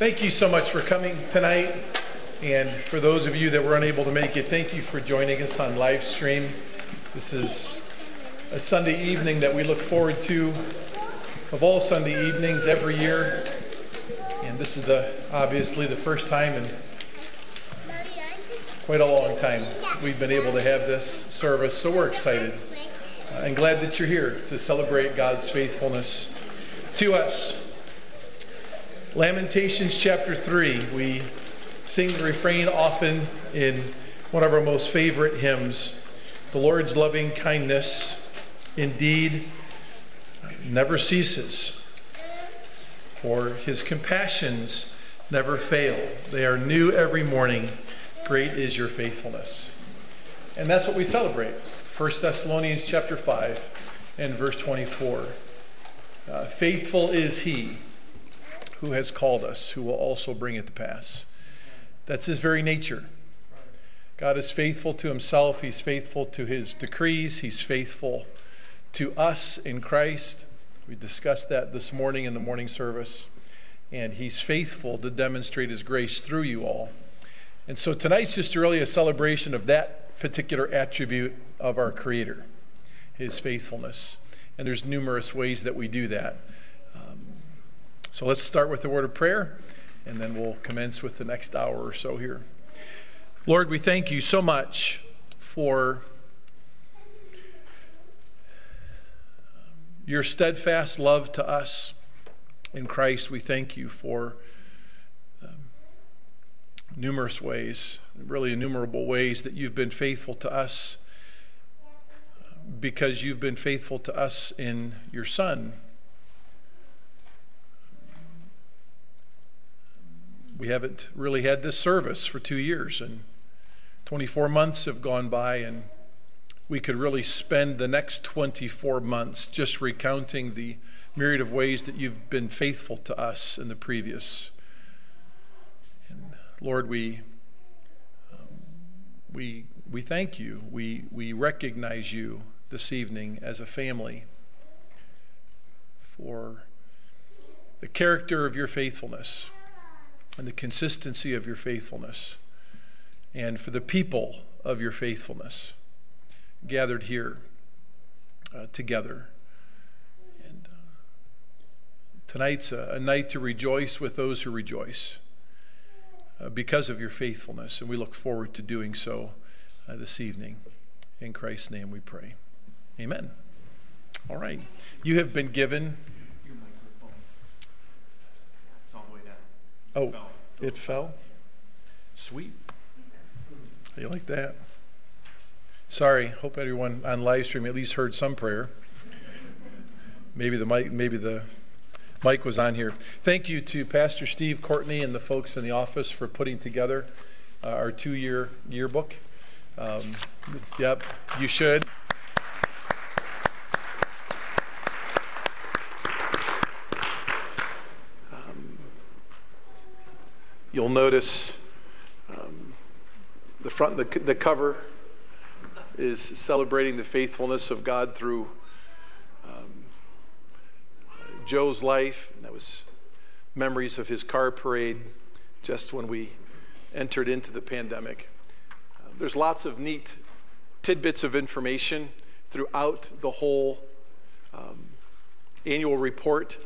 Thank you so much for coming tonight. And for those of you that were unable to make it, thank you for joining us on live stream. This is a Sunday evening that we look forward to of all Sunday evenings every year. And this is the obviously the first time in quite a long time we've been able to have this service. So we're excited uh, and glad that you're here to celebrate God's faithfulness to us. Lamentations chapter 3, we sing the refrain often in one of our most favorite hymns The Lord's loving kindness indeed never ceases, for his compassions never fail. They are new every morning. Great is your faithfulness. And that's what we celebrate. 1 Thessalonians chapter 5 and verse 24. Uh, faithful is he who has called us, who will also bring it to pass. That's his very nature. God is faithful to himself, he's faithful to his decrees, he's faithful to us in Christ. We discussed that this morning in the morning service. And he's faithful to demonstrate his grace through you all. And so tonight's just really a celebration of that particular attribute of our Creator, his faithfulness. And there's numerous ways that we do that. So let's start with the word of prayer and then we'll commence with the next hour or so here. Lord, we thank you so much for your steadfast love to us in Christ. We thank you for um, numerous ways, really innumerable ways that you've been faithful to us because you've been faithful to us in your Son. We haven't really had this service for two years, and 24 months have gone by, and we could really spend the next 24 months just recounting the myriad of ways that you've been faithful to us in the previous. And Lord, we um, we we thank you. We we recognize you this evening as a family for the character of your faithfulness and the consistency of your faithfulness, and for the people of your faithfulness gathered here uh, together. And uh, tonight's a, a, night to rejoice with those who rejoice uh, because of your faithfulness, and we look forward to doing so uh, this evening. In Christ's name we pray. Amen. All right. You have been given. Oh. It fell? Sweet. You like that? Sorry. Hope everyone on live stream at least heard some prayer. Maybe the mic, maybe the mic was on here. Thank you to Pastor Steve Courtney and the folks in the office for putting together uh, our two-year yearbook. Um, yep, you should. You'll notice um, the front, the, the cover is celebrating the faithfulness of God through um, Joe's life. That was memories of his car parade just when we entered into the pandemic. Uh, there's lots of neat tidbits of information throughout the whole um, annual report.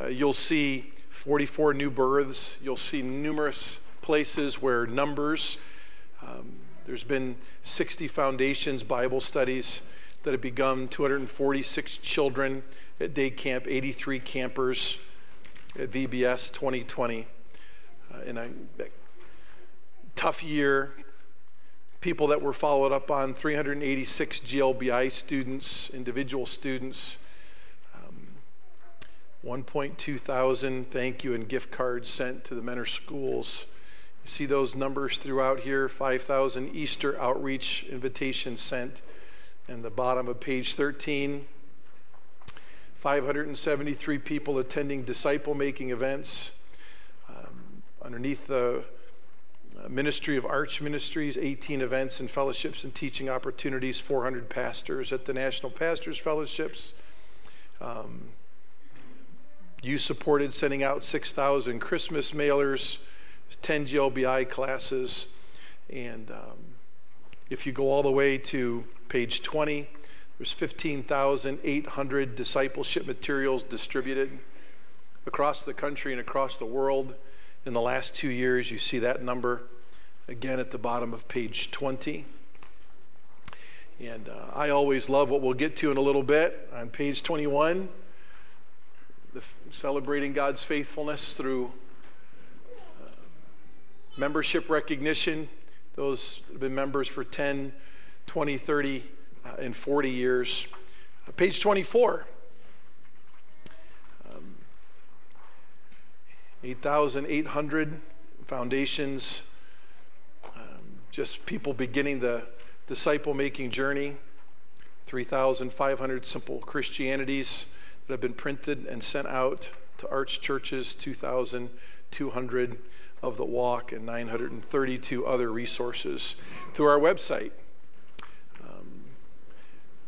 Uh, you'll see 44 new births. You'll see numerous places where numbers, um, there's been 60 foundations Bible studies that have begun, 246 children at day camp, 83 campers at VBS 2020. Uh, in a tough year, people that were followed up on 386 GLBI students, individual students. 1.2 thousand thank you and gift cards sent to the Mentor schools. You see those numbers throughout here 5,000 Easter outreach invitations sent. And the bottom of page 13, 573 people attending disciple making events. Um, underneath the uh, Ministry of Arch Ministries, 18 events and fellowships and teaching opportunities, 400 pastors at the National Pastors Fellowships. Um, you supported sending out 6,000 Christmas mailers, 10 GLBI classes, and um, if you go all the way to page 20, there's 15,800 discipleship materials distributed across the country and across the world. In the last two years, you see that number again at the bottom of page 20. And uh, I always love what we'll get to in a little bit on page 21 the, celebrating God's faithfulness through uh, membership recognition. Those have been members for 10, 20, 30, uh, and 40 years. Uh, page 24. Um, 8,800 foundations, um, just people beginning the disciple making journey. 3,500 simple Christianities that have been printed and sent out to arch churches, 2,200 of the walk, and 932 other resources through our website. Um,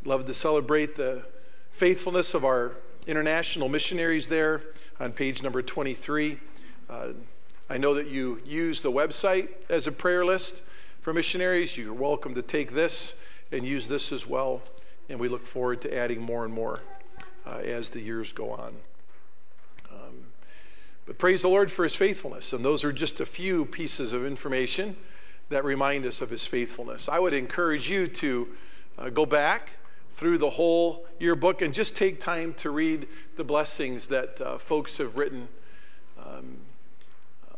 love to celebrate the faithfulness of our international missionaries there on page number 23. Uh, I know that you use the website as a prayer list for missionaries. You're welcome to take this and use this as well. And we look forward to adding more and more uh, as the years go on. Um, but praise the Lord for his faithfulness. And those are just a few pieces of information that remind us of his faithfulness. I would encourage you to uh, go back through the whole yearbook and just take time to read the blessings that uh, folks have written um,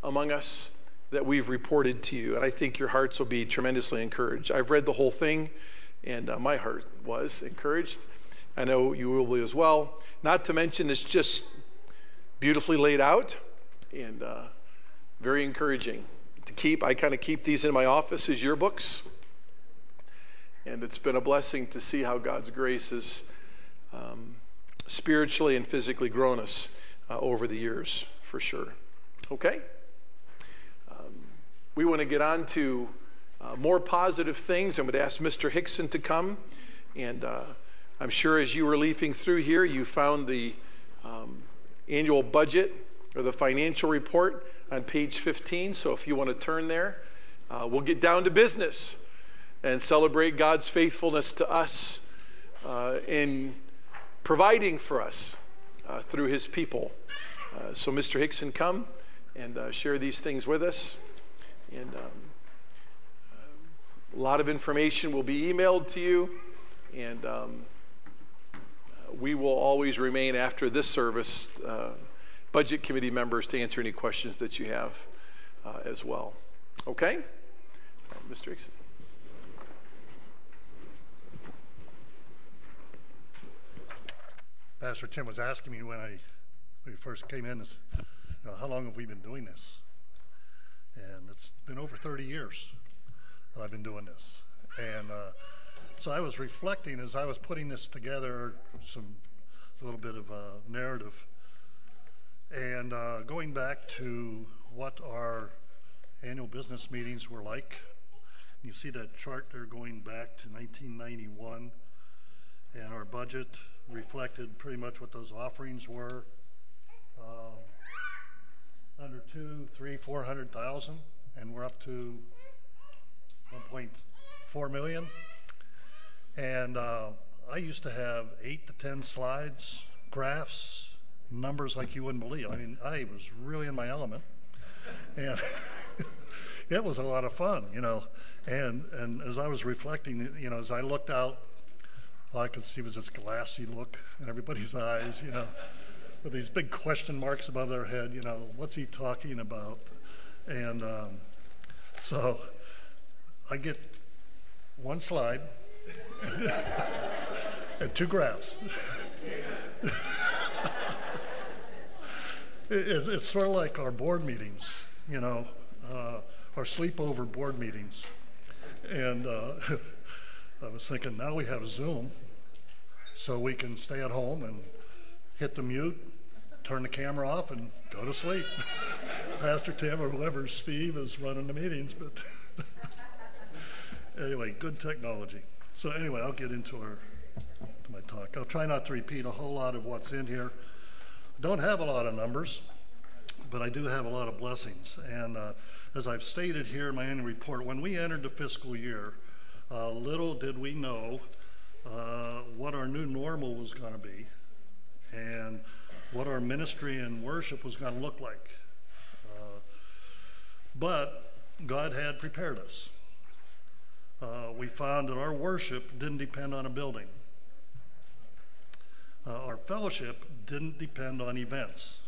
among us that we've reported to you. And I think your hearts will be tremendously encouraged. I've read the whole thing, and uh, my heart was encouraged. I know you will be as well. Not to mention, it's just beautifully laid out and uh, very encouraging to keep. I kind of keep these in my office as yearbooks. And it's been a blessing to see how God's grace has um, spiritually and physically grown us uh, over the years, for sure. Okay? Um, we want to get on to uh, more positive things. I'm going to ask Mr. Hickson to come and. I'm sure as you were leafing through here, you found the um, annual budget or the financial report on page 15. So if you want to turn there, uh, we'll get down to business and celebrate God's faithfulness to us uh, in providing for us uh, through his people. Uh, so, Mr. Hickson, come and uh, share these things with us. And um, a lot of information will be emailed to you. And um, we will always remain after this service, uh, budget committee members, to answer any questions that you have uh, as well. Okay? Mr. Hickson. Pastor Tim was asking me when I when we first came in, you know, how long have we been doing this? And it's been over 30 years that I've been doing this. And uh, so I was reflecting as I was putting this together, some a little bit of a narrative, and uh, going back to what our annual business meetings were like. You see that chart there going back to 1991, and our budget reflected pretty much what those offerings were. Um, under two, three, four hundred thousand, and we're up to 1.4 million. And uh, I used to have eight to 10 slides, graphs, numbers like you wouldn't believe. I mean, I was really in my element. And it was a lot of fun, you know. And, and as I was reflecting, you know, as I looked out, all I could see was this glassy look in everybody's eyes, you know, with these big question marks above their head, you know, what's he talking about? And um, so I get one slide and two graphs. it's, it's, sort of like our board meetings, you know, uh, our sleepover board meetings. And uh, I was thinking, now we have Zoom, so we can stay at home and hit the mute, turn the camera off, and go to sleep. Pastor Tim or whoever, Steve, is running the meetings, but anyway, good technology. So anyway, I'll get into our to my talk. I'll try not to repeat a whole lot of what's in here. I don't have a lot of numbers, but I do have a lot of blessings. And uh, as I've stated here in my annual report, when we entered the fiscal year, uh, little did we know uh, what our new normal was going to be and what our ministry and worship was going to look like. Uh, but God had prepared us. Uh, we found that our worship didn't depend on a building. Uh, our fellowship didn't depend on events.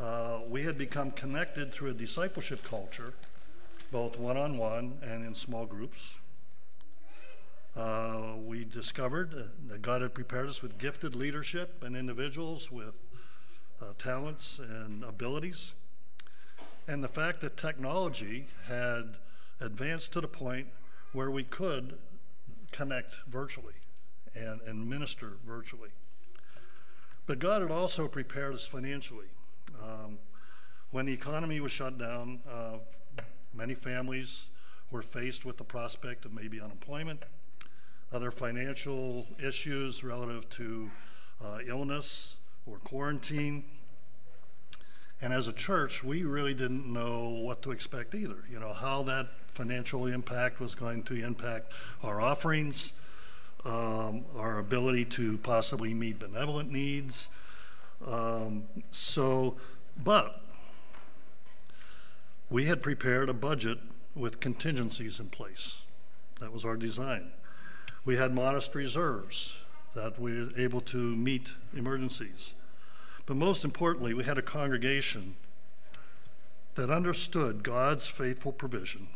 Uh, we had become connected through a discipleship culture, both one on one and in small groups. Uh, we discovered that God had prepared us with gifted leadership and individuals with uh, talents and abilities. And the fact that technology had advanced to the point where we could connect virtually and, and minister virtually. But God had also prepared us financially. Um, when the economy was shut down, uh, many families were faced with the prospect of maybe unemployment, other financial issues relative to uh, illness or quarantine. And as a church, we really didn't know what to expect either. You know, how that financial impact was going to impact our offerings, um, our ability to possibly meet benevolent needs. Um, so, but we had prepared a budget with contingencies in place. That was our design. We had modest reserves that we were able to meet emergencies. But most importantly, we had a congregation that understood God's faithful provision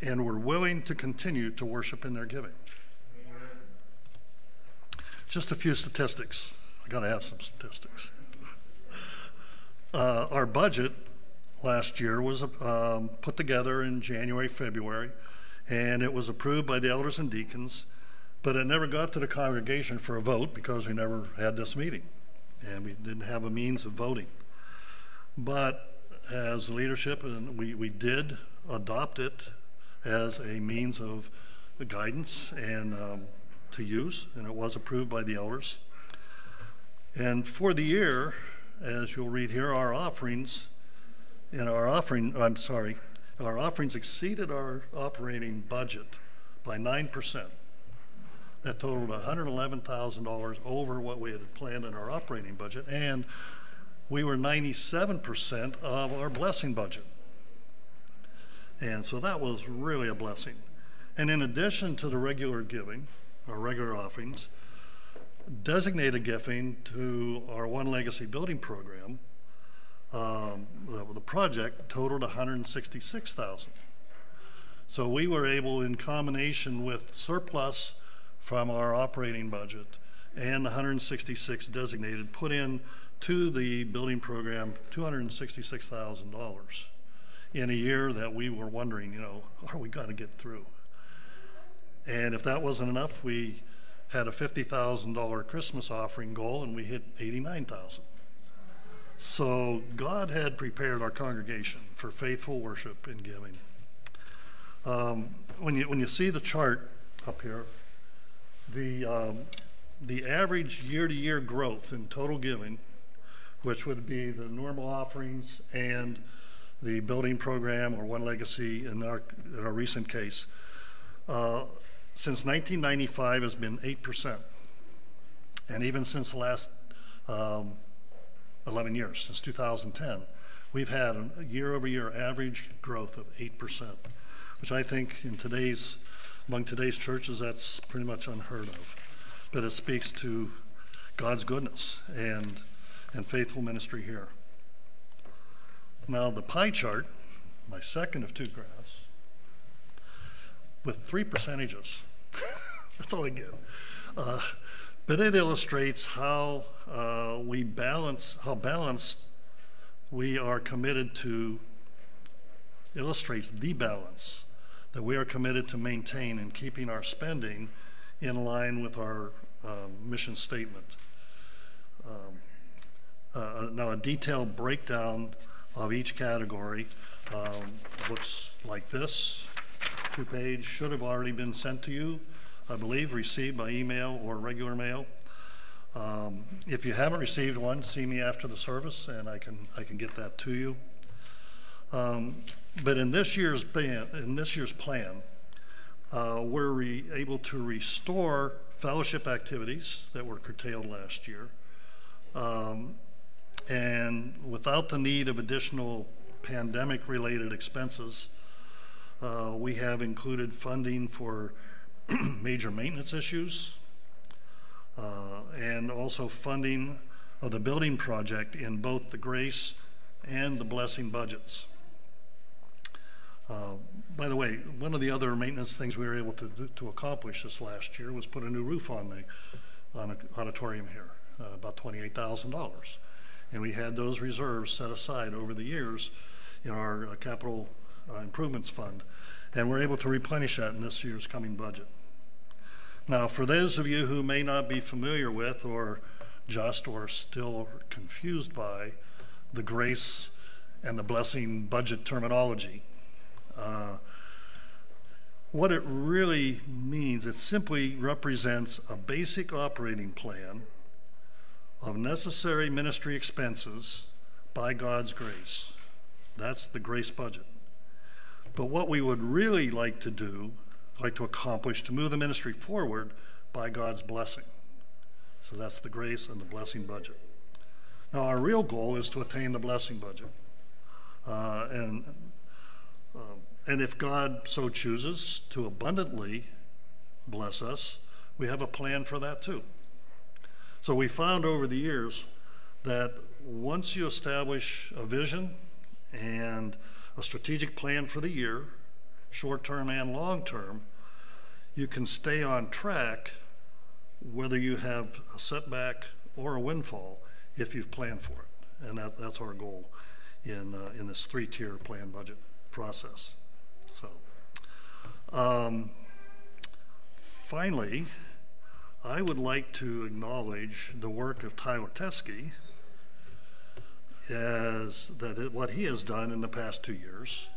and were willing to continue to worship in their giving. Just a few statistics. I got to have some statistics. Uh, our budget last year was um, put together in January, February, and it was approved by the elders and deacons, but it never got to the congregation for a vote because we never had this meeting and we didn't have a means of voting. But as leadership, and we, we did adopt it as a means of guidance and um, to use, and it was approved by the elders. And for the year, as you'll read here, our offerings, and our offering, I'm sorry, our offerings exceeded our operating budget by 9%. That totaled $111,000 over what we had planned in our operating budget, and we were 97% of our blessing budget. And so that was really a blessing. And in addition to the regular giving, our regular offerings, designated giving to our One Legacy building program, um, the, the project totaled 166,000. So we were able, in combination with surplus from our operating budget and the 166 designated, put in to the building program $266,000 in a year that we were wondering, you know, are we going to get through? And if that wasn't enough, we had a $50,000 Christmas offering goal and we hit 89,000. So God had prepared our congregation for faithful worship and giving. Um, when you when you see the chart up here, the um, the average year-to-year growth in total giving, which would be the normal offerings and the building program or One Legacy in our, in our recent case, uh, since 1995 has been 8%. And even since the last um, 11 years, since 2010, we've had a year over year average growth of 8%, which I think in today's, among today's churches, that's pretty much unheard of. But it speaks to God's goodness and, and faithful ministry here. Now, the pie chart, my second of two graphs, with three percentages. That's all I get. Uh, but it illustrates how uh, we balance, how balanced we are committed to, illustrates the balance that we are committed to maintain in keeping our spending in line with our um, mission statement. Um, uh, now, a detailed breakdown of each category. Um, looks like this. Two page should have already been sent to you, I believe, received by email or regular mail. Um, if you haven't received one, see me after the service, and I can I can get that to you. Um, but in this year's plan, in this year's plan, uh, we're re- able to restore fellowship activities that were curtailed last year, um, and without the need of additional pandemic-related expenses, uh, we have included funding for major maintenance issues, uh, and also funding of the building project in both the Grace and the Blessing budgets. Uh, by the way, one of the other maintenance things we were able to, to accomplish this last year was put a new roof on the on auditorium here, uh, about $28,000. And we had those reserves set aside over the years in our uh, capital uh, improvements fund. And we're able to replenish that in this year's coming budget. Now, for those of you who may not be familiar with or just or still confused by the grace and the blessing budget terminology, uh, what it really means, it simply represents a basic operating plan of necessary ministry expenses by God's grace. That's the grace budget. But what we would really like to do, like to accomplish, to move the ministry forward by God's blessing. So that's the grace and the blessing budget. Now, our real goal is to attain the blessing budget. Uh, and uh, and if God so chooses to abundantly bless us, we have a plan for that too. So we found over the years that once you establish a vision and a strategic plan for the year, short term and long term, you can stay on track whether you have a setback or a windfall if you've planned for it. And that, that's our goal in, uh, in this three tier plan budget process. So, um, finally, I would like to acknowledge the work of Tyler Teskey as that it, what he has done in the past two years,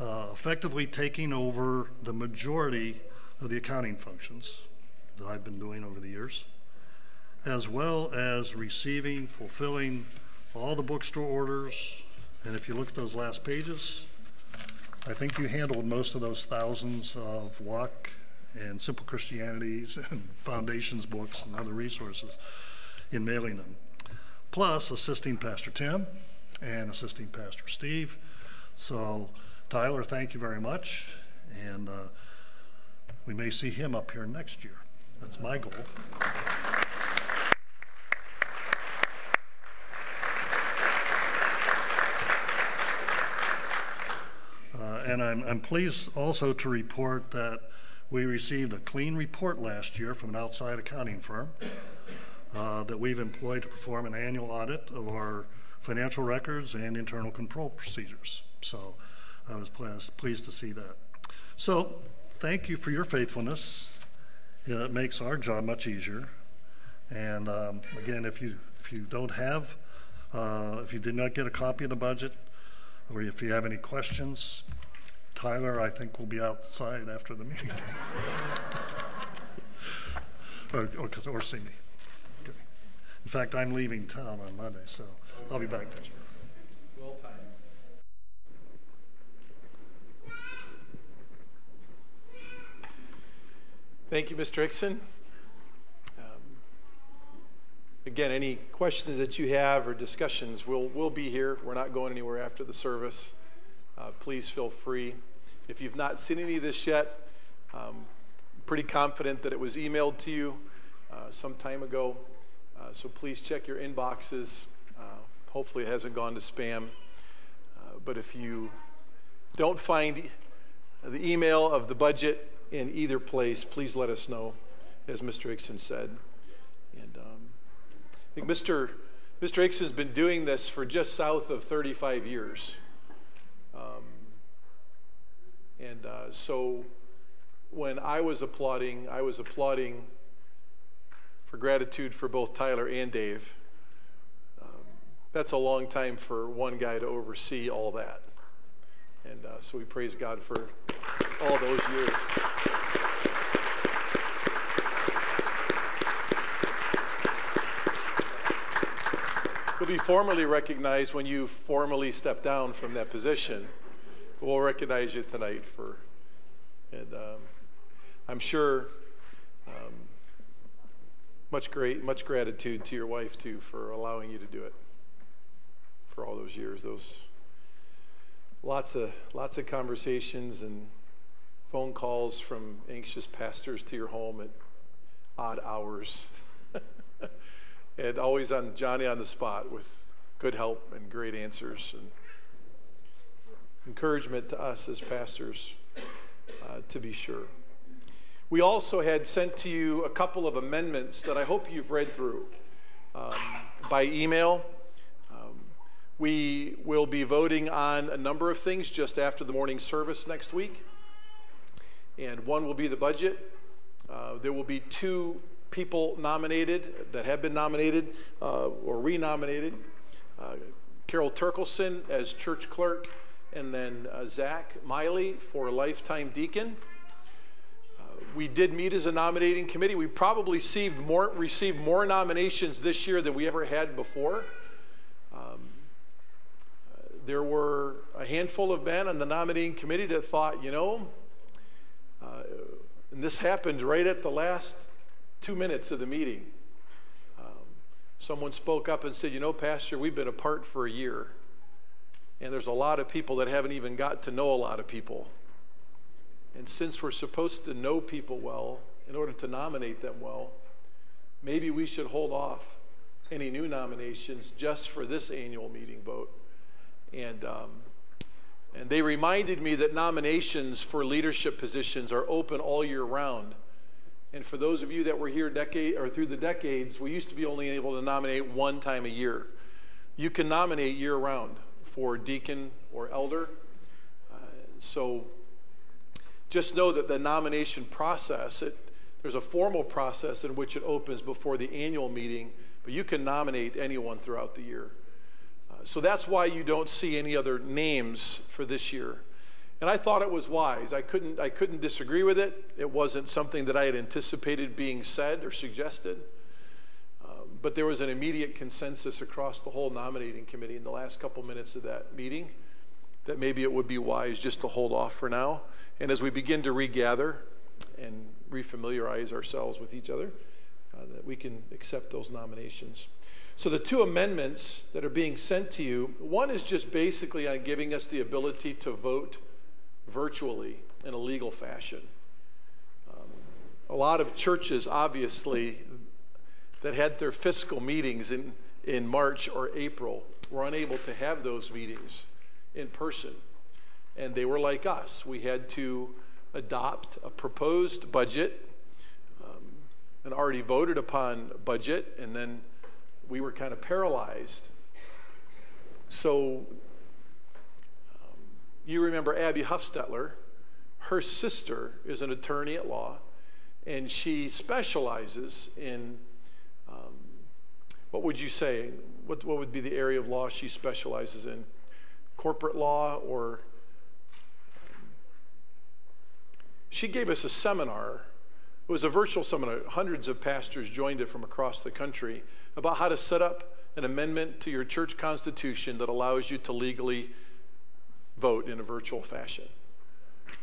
uh, effectively taking over the majority of the accounting functions that I've been doing over the years, as well as receiving, fulfilling all the bookstore orders. And if you look at those last pages, I think you handled most of those thousands of walk and simple Christianities and foundations books and other resources in mailing them. Plus assisting Pastor Tim and assisting Pastor Steve. So, Tyler, thank you very much. And uh, we may see him up here next year. That's my goal. and I'm, I'm pleased also to report that we received a clean report last year from an outside accounting firm uh, that we've employed to perform an annual audit of our financial records and internal control procedures. So I was pleased pleased to see that. So thank you for your faithfulness. it makes our job much easier. And um, again, if you if you don't have, uh, if you did not get a copy of the budget, or if you have any questions, Tyler, I think, will be outside after the meeting. or, or, or see me. Okay. In fact, I'm leaving town on Monday, so I'll be back then. Well timed. Thank you, Mr. Hickson. Um, again, any questions that you have or discussions, we'll, we'll be here. We're not going anywhere after the service uh, please feel free. If you've not seen any of this yet, um, pretty confident that it was emailed to you uh, some time ago. Uh, so please check your inboxes. Uh, hopefully, it hasn't gone to spam. Uh, but if you don't find the email of the budget in either place, please let us know, as Mr. Hickson said. And um, I think Mr. Mr. Hickson's been doing this for just south of 35 years. Um, and uh, so when I was applauding, I was applauding for gratitude for both Tyler and Dave. Um, that's a long time for one guy to oversee all that. And uh, so we praise God for all those years. You'll be formally recognized when you formally step down from that position. We'll recognize you tonight for, and um, I'm sure um, much great, much gratitude to your wife too for allowing you to do it for all those years. Those lots of lots of conversations and phone calls from anxious pastors to your home at odd hours. and always on Johnny on the spot with good help and great answers and encouragement to us as pastors, uh, to be sure. We also had sent to you a couple of amendments that I hope you've read through um, by email. Um, we will be voting on a number of things just after the morning service next week. And one will be the budget. Uh, there will be two people nominated that have been nominated uh, or renominated uh, Carol Turkelson as church clerk, and then uh, Zach Miley for lifetime deacon. Uh, we did meet as a nominating committee. We probably received more, received more nominations this year than we ever had before. Um, there were a handful of men on the nominating committee that thought, you know, uh, and this happened right at the last two minutes of the meeting, um, someone spoke up and said, You know, Pastor, we've been apart for a year. And there's a lot of people that haven't even got to know a lot of people. And since we're supposed to know people well in order to nominate them well, maybe we should hold off any new nominations just for this annual meeting vote. And, um, and they reminded me that nominations for leadership positions are open all year round. And for those of you that were here decade or through the decades, we used to be only able to nominate one time a year. You can nominate year round for deacon or elder. Uh, so just know that the nomination process, it, there's a formal process in which it opens before the annual meeting, but you can nominate anyone throughout the year. Uh, so that's why you don't see any other names for this year. And I thought it was wise. I couldn't, I couldn't disagree with it. It wasn't something that I had anticipated being said or suggested. Um, but there was an immediate consensus across the whole nominating committee in the last couple minutes of that meeting that maybe it would be wise just to hold off for now. And as we begin to regather and refamiliarize ourselves with each other, uh, that we can accept those nominations. So, the two amendments that are being sent to you one is just basically on giving us the ability to vote virtually in a legal fashion. Um, a lot of churches, obviously, that had their fiscal meetings in, in March or April were unable to have those meetings in person. And they were like us. We had to adopt a proposed budget, um, an already voted upon budget, and then we were kind of paralyzed. So you remember Abby Huffstetler. Her sister is an attorney at law, and she specializes in um, what would you say? What, what would be the area of law she specializes in? Corporate law or. She gave us a seminar. It was a virtual seminar. Hundreds of pastors joined it from across the country about how to set up an amendment to your church constitution that allows you to legally vote in a virtual fashion.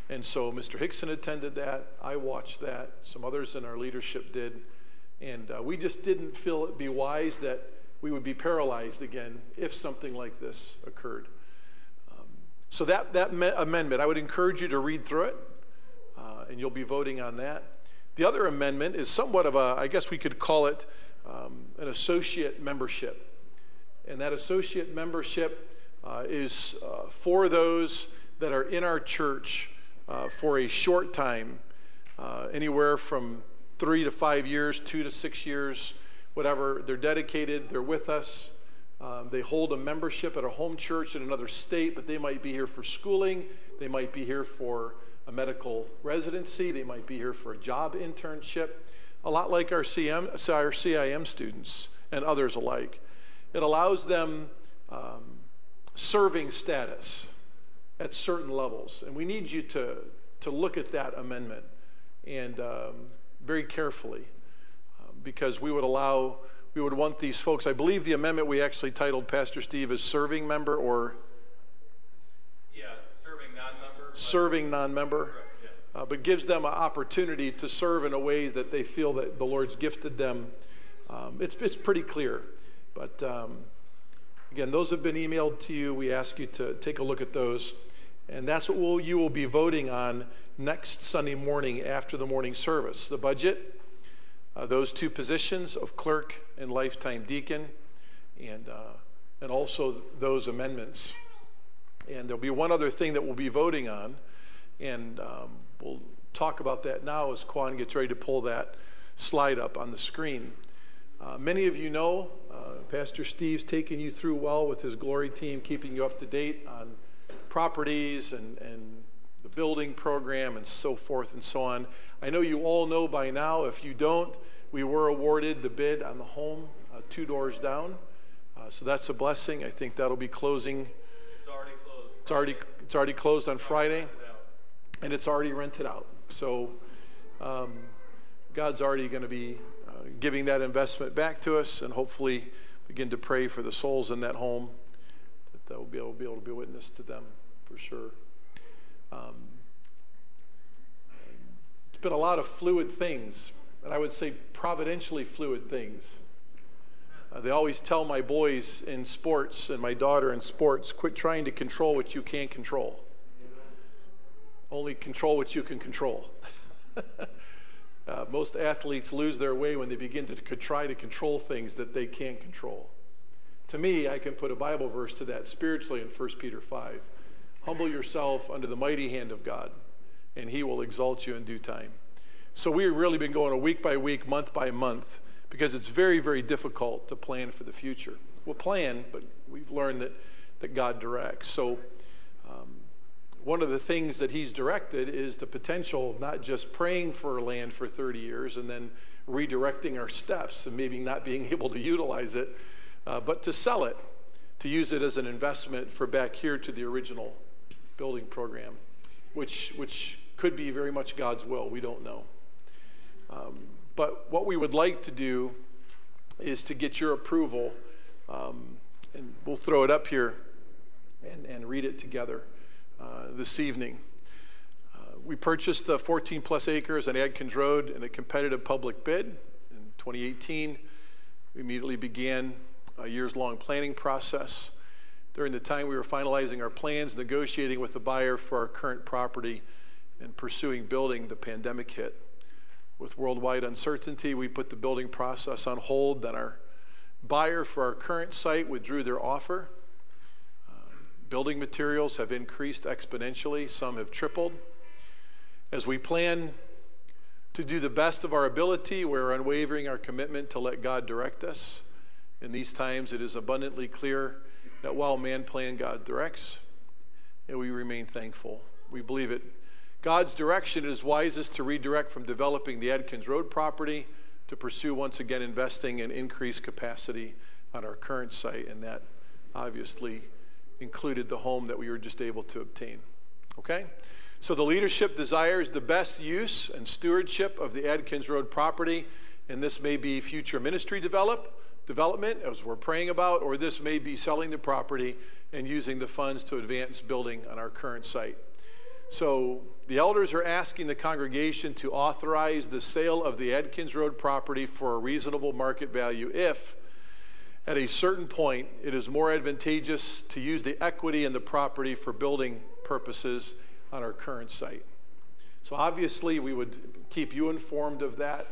And so Mr. Hickson attended that. I watched that. Some others in our leadership did. And uh, we just didn't feel it be wise that we would be paralyzed again if something like this occurred. Um, so that, that me- amendment, I would encourage you to read through it, uh, and you'll be voting on that. The other amendment is somewhat of a, I guess we could call it um, an associate membership. And that associate membership uh, is uh, for those that are in our church uh, for a short time, uh, anywhere from three to five years, two to six years, whatever. They're dedicated, they're with us. Um, they hold a membership at a home church in another state, but they might be here for schooling, they might be here for a medical residency, they might be here for a job internship, a lot like our, CM, our CIM students and others alike. It allows them um, serving status at certain levels. And we need you to, to look at that amendment and um, very carefully um, because we would allow we would want these folks. I believe the amendment we actually titled Pastor Steve is serving member or Yeah, serving non-member. serving non-member, Correct, yeah. uh, but gives them an opportunity to serve in a way that they feel that the Lord's gifted them. Um, it's it's pretty clear, but um, again, those have been emailed to you. We ask you to take a look at those, and that's what we'll, you will be voting on next Sunday morning after the morning service. The budget, uh, those two positions of clerk and lifetime deacon, and uh, and also those amendments. And there'll be one other thing that we'll be voting on, and um, we'll talk about that now as Quan gets ready to pull that slide up on the screen. Uh, many of you know Pastor Steve's taking you through well with his glory team, keeping you up to date on properties and, and the building program and so forth and so on. I know you all know by now. If you don't, we were awarded the bid on the home uh, two doors down. Uh, so that's a blessing. I think that'll be closing. It's already closed. It's already, it's already closed on Friday and it's already rented out. So um, God's already going to be uh, giving that investment back to us, and hopefully begin to pray for the souls in that home that they'll be able, be able to be a witness to them for sure. Um, it's been a lot of fluid things, and I would say providentially fluid things. Uh, they always tell my boys in sports and my daughter in sports quit trying to control what you can't control only control what you can control. uh, most athletes lose their way when they begin to try to control things that they can't control. To me, I can put a Bible verse to that spiritually in 1 Peter 5. Humble yourself under the mighty hand of God, and he will exalt you in due time. So we've really been going a week by week, month by month, because it's very, very difficult to plan for the future. We'll plan, but we've learned that, that God directs. So one of the things that he's directed is the potential of not just praying for land for 30 years and then redirecting our steps and maybe not being able to utilize it, uh, but to sell it, to use it as an investment for back here to the original building program, which, which could be very much God's will. We don't know. Um, but what we would like to do is to get your approval, um, and we'll throw it up here and, and read it together uh, this evening. Uh, we purchased the 14 plus acres on Adkins Road in a competitive public bid in 2018. We immediately began a years long planning process. During the time we were finalizing our plans, negotiating with the buyer for our current property, and pursuing building, the pandemic hit. With worldwide uncertainty, we put the building process on hold. Then our buyer for our current site withdrew their offer. Building materials have increased exponentially, some have tripled. As we plan to do the best of our ability, we're unwavering our commitment to let God direct us. In these times, it is abundantly clear that while man plan, God directs, and we remain thankful. We believe it. God's direction is wisest to redirect from developing the Adkins Road property to pursue once again investing in increased capacity on our current site, and that obviously included the home that we were just able to obtain. Okay? So the leadership desires the best use and stewardship of the Adkins Road property, and this may be future ministry develop, development, as we're praying about, or this may be selling the property and using the funds to advance building on our current site. So the elders are asking the congregation to authorize the sale of the Adkins Road property for a reasonable market value if at a certain point, it is more advantageous to use the equity in the property for building purposes on our current site. So, obviously, we would keep you informed of that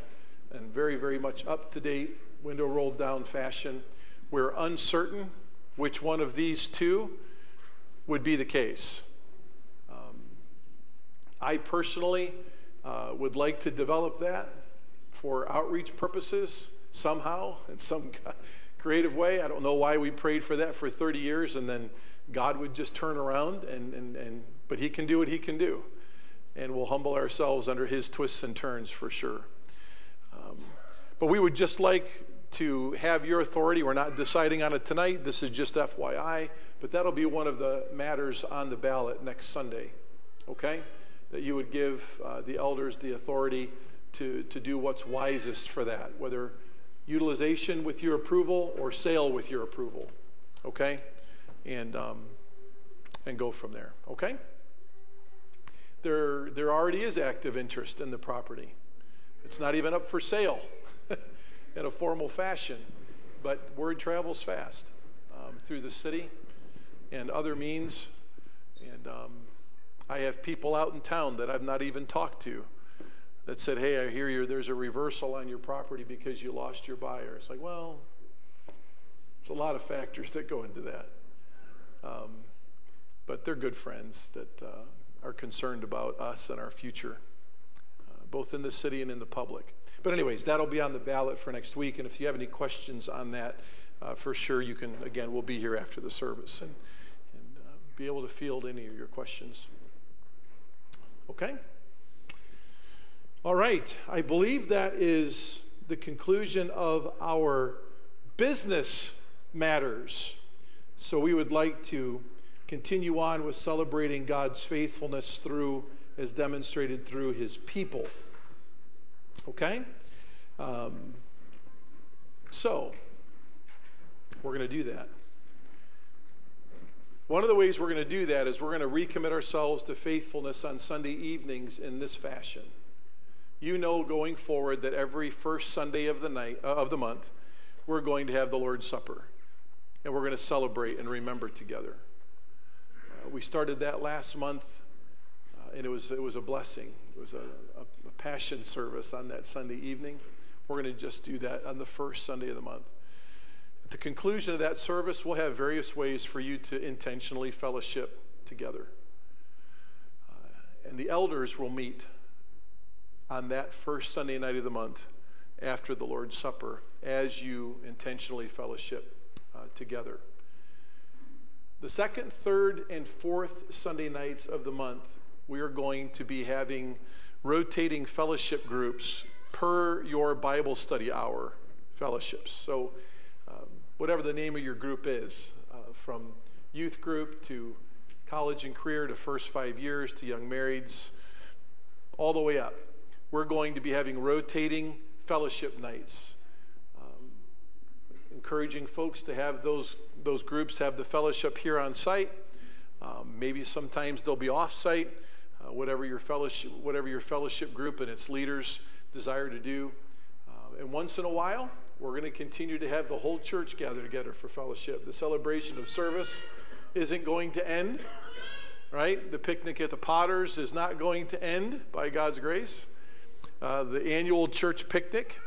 and very, very much up to date, window rolled down fashion. We're uncertain which one of these two would be the case. Um, I personally uh, would like to develop that for outreach purposes somehow, in some creative way. I don't know why we prayed for that for 30 years and then God would just turn around and, and, and but he can do what he can do. And we'll humble ourselves under his twists and turns for sure. Um, but we would just like to have your authority. We're not deciding on it tonight. This is just FYI, but that'll be one of the matters on the ballot next Sunday. Okay? That you would give uh, the elders the authority to, to do what's wisest for that, whether utilization with your approval or sale with your approval. Okay? And, um, and go from there. Okay? There, there already is active interest in the property. It's not even up for sale in a formal fashion, but word travels fast um, through the city and other means. And um, I have people out in town that I've not even talked to that said, Hey, I hear you, there's a reversal on your property because you lost your buyer. It's like, well, there's a lot of factors that go into that. Um, but they're good friends that uh, are concerned about us and our future, uh, both in the city and in the public. But, anyways, that'll be on the ballot for next week. And if you have any questions on that, uh, for sure you can, again, we'll be here after the service and, and uh, be able to field any of your questions. Okay? All right. I believe that is the conclusion of our business matters. So we would like to continue on with celebrating God's faithfulness through, as demonstrated through his people. Okay? Um, so, we're going to do that. One of the ways we're going to do that is we're going to recommit ourselves to faithfulness on Sunday evenings in this fashion. You know, going forward, that every first Sunday of the night uh, of the month, we're going to have the Lord's Supper, and we're going to celebrate and remember together. Uh, we started that last month, uh, and it was, it was a blessing. It was a, a, a passion service on that Sunday evening. We're going to just do that on the first Sunday of the month. At the conclusion of that service, we'll have various ways for you to intentionally fellowship together. Uh, and the elders will meet on that first Sunday night of the month after the Lord's Supper as you intentionally fellowship uh, together. The second, third, and fourth Sunday nights of the month, we are going to be having rotating fellowship groups per your Bible study hour fellowships. So, um, whatever the name of your group is, uh, from youth group to college and career to first five years to young marrieds, all the way up, we're going to be having rotating fellowship nights encouraging folks to have those, those groups have the fellowship here on site. Um, maybe sometimes they'll be off site, uh, whatever, your fellowship, whatever your fellowship group and its leaders desire to do. Uh, and once in a while, we're going to continue to have the whole church gather together for fellowship. The celebration of service isn't going to end, right? The picnic at the Potters is not going to end by God's grace. Uh, the annual church picnic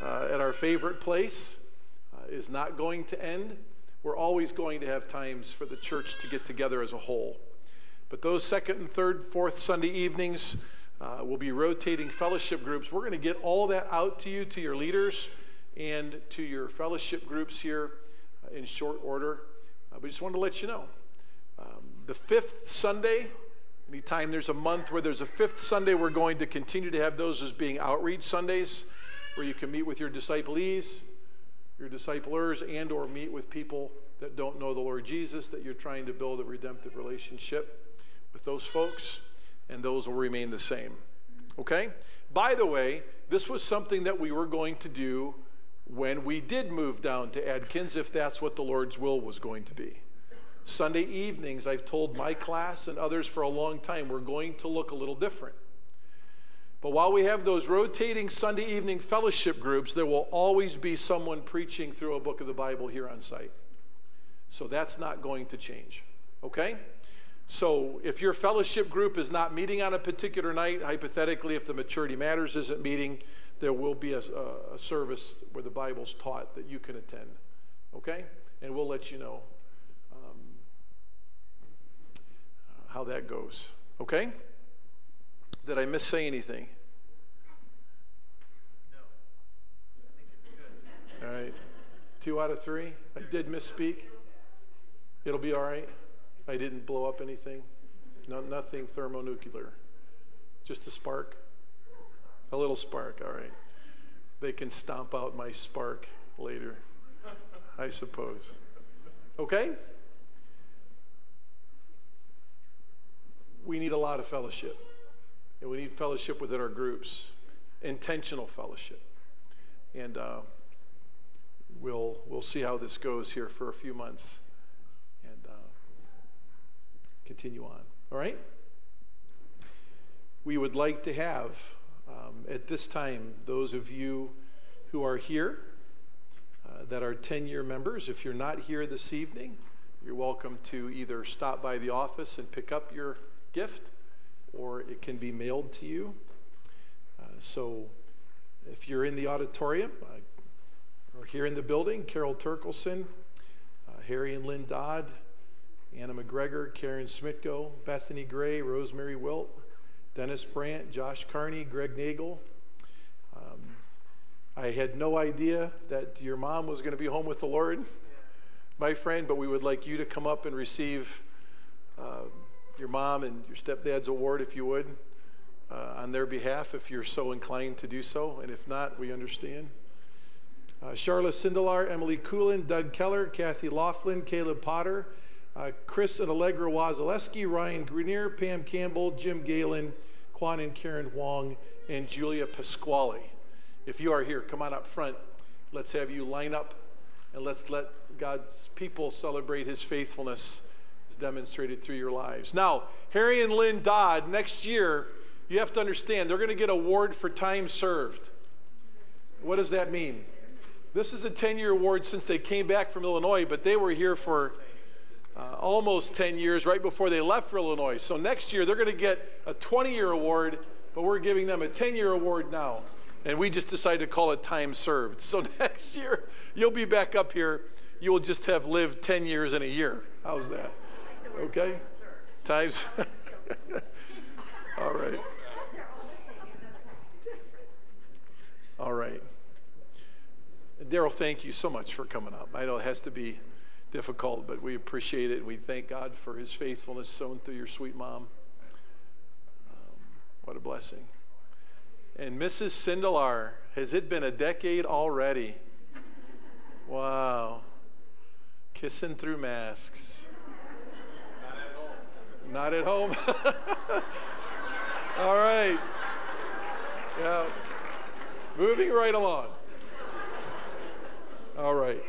uh, at our favorite place is not going to end. We're always going to have times for the church to get together as a whole. But those second and third, fourth Sunday evenings uh, will be rotating fellowship groups. We're going to get all that out to you, to your leaders, and to your fellowship groups here uh, in short order. Uh, but just wanted to let you know. Um, the fifth Sunday, anytime there's a month where there's a fifth Sunday, we're going to continue to have those as being outreach Sundays where you can meet with your disciplees, your disciplers and or meet with people that don't know the Lord Jesus, that you're trying to build a redemptive relationship with those folks, and those will remain the same. Okay? By the way, this was something that we were going to do when we did move down to Adkins, if that's what the Lord's will was going to be. Sunday evenings, I've told my class and others for a long time, we're going to look a little different. But while we have those rotating Sunday evening fellowship groups, there will always be someone preaching through a book of the Bible here on site. So that's not going to change. Okay? So if your fellowship group is not meeting on a particular night, hypothetically, if the Maturity Matters isn't meeting, there will be a, a service where the Bible's taught that you can attend. Okay? And we'll let you know um, how that goes. Okay? Did I miss say anything? No. All right. Two out of three. I did misspeak. It'll be all right. I didn't blow up anything. No, nothing thermonuclear. Just a spark. A little spark. All right. They can stomp out my spark later, I suppose. Okay? We need a lot of fellowship. And we need fellowship within our groups, intentional fellowship. And uh, we'll, we'll see how this goes here for a few months and uh, continue on. All right? We would like to have, um, at this time, those of you who are here uh, that are 10 year members, if you're not here this evening, you're welcome to either stop by the office and pick up your gift, or it can be mailed to you. Uh, so if you're in the auditorium uh, or here in the building, Carol Turkelson, uh, Harry and Lynn Dodd, Anna McGregor, Karen Smitko, Bethany Gray, Rosemary Wilt, Dennis Brandt, Josh Carney, Greg Nagel. Um, I had no idea that your mom was going to be home with the Lord, my friend, but we would like you to come up and receive uh, your mom and your stepdad's award, if you would uh, on their behalf if you're so inclined to do so, and if not, we understand. Uh, Charlotte Sindelar, Emily Coolin, Doug Keller, Kathy Laughlin, Caleb Potter, uh, Chris and Allegra Wazaleski, Ryan Grenier, Pam Campbell, Jim Galen, Quan and Karen Wong, and Julia Pasquale. If you are here, come on up front. Let's have you line up and let's let God's people celebrate his faithfulness as demonstrated through your lives. Now, Harry and Lynn Dodd, next year, you have to understand they're going to get award for time served. What does that mean? This is a 10 year award since they came back from Illinois, but they were here for uh, almost 10 years right before they left for Illinois. So next year they're going to get a 20 year award, but we're giving them a 10 year award now. And we just decided to call it time served. So next year you'll be back up here. You will just have lived 10 years in a year. How's that? Okay? Times. All right. All right. Daryl, thank you so much for coming up. I know it has to be difficult, but we appreciate it. And we thank God for his faithfulness sown through your sweet mom. Um, what a blessing. And Mrs. Sindelar, has it been a decade already? Wow. Kissing through masks. Not at home. All right. Yeah. Moving right along. All right.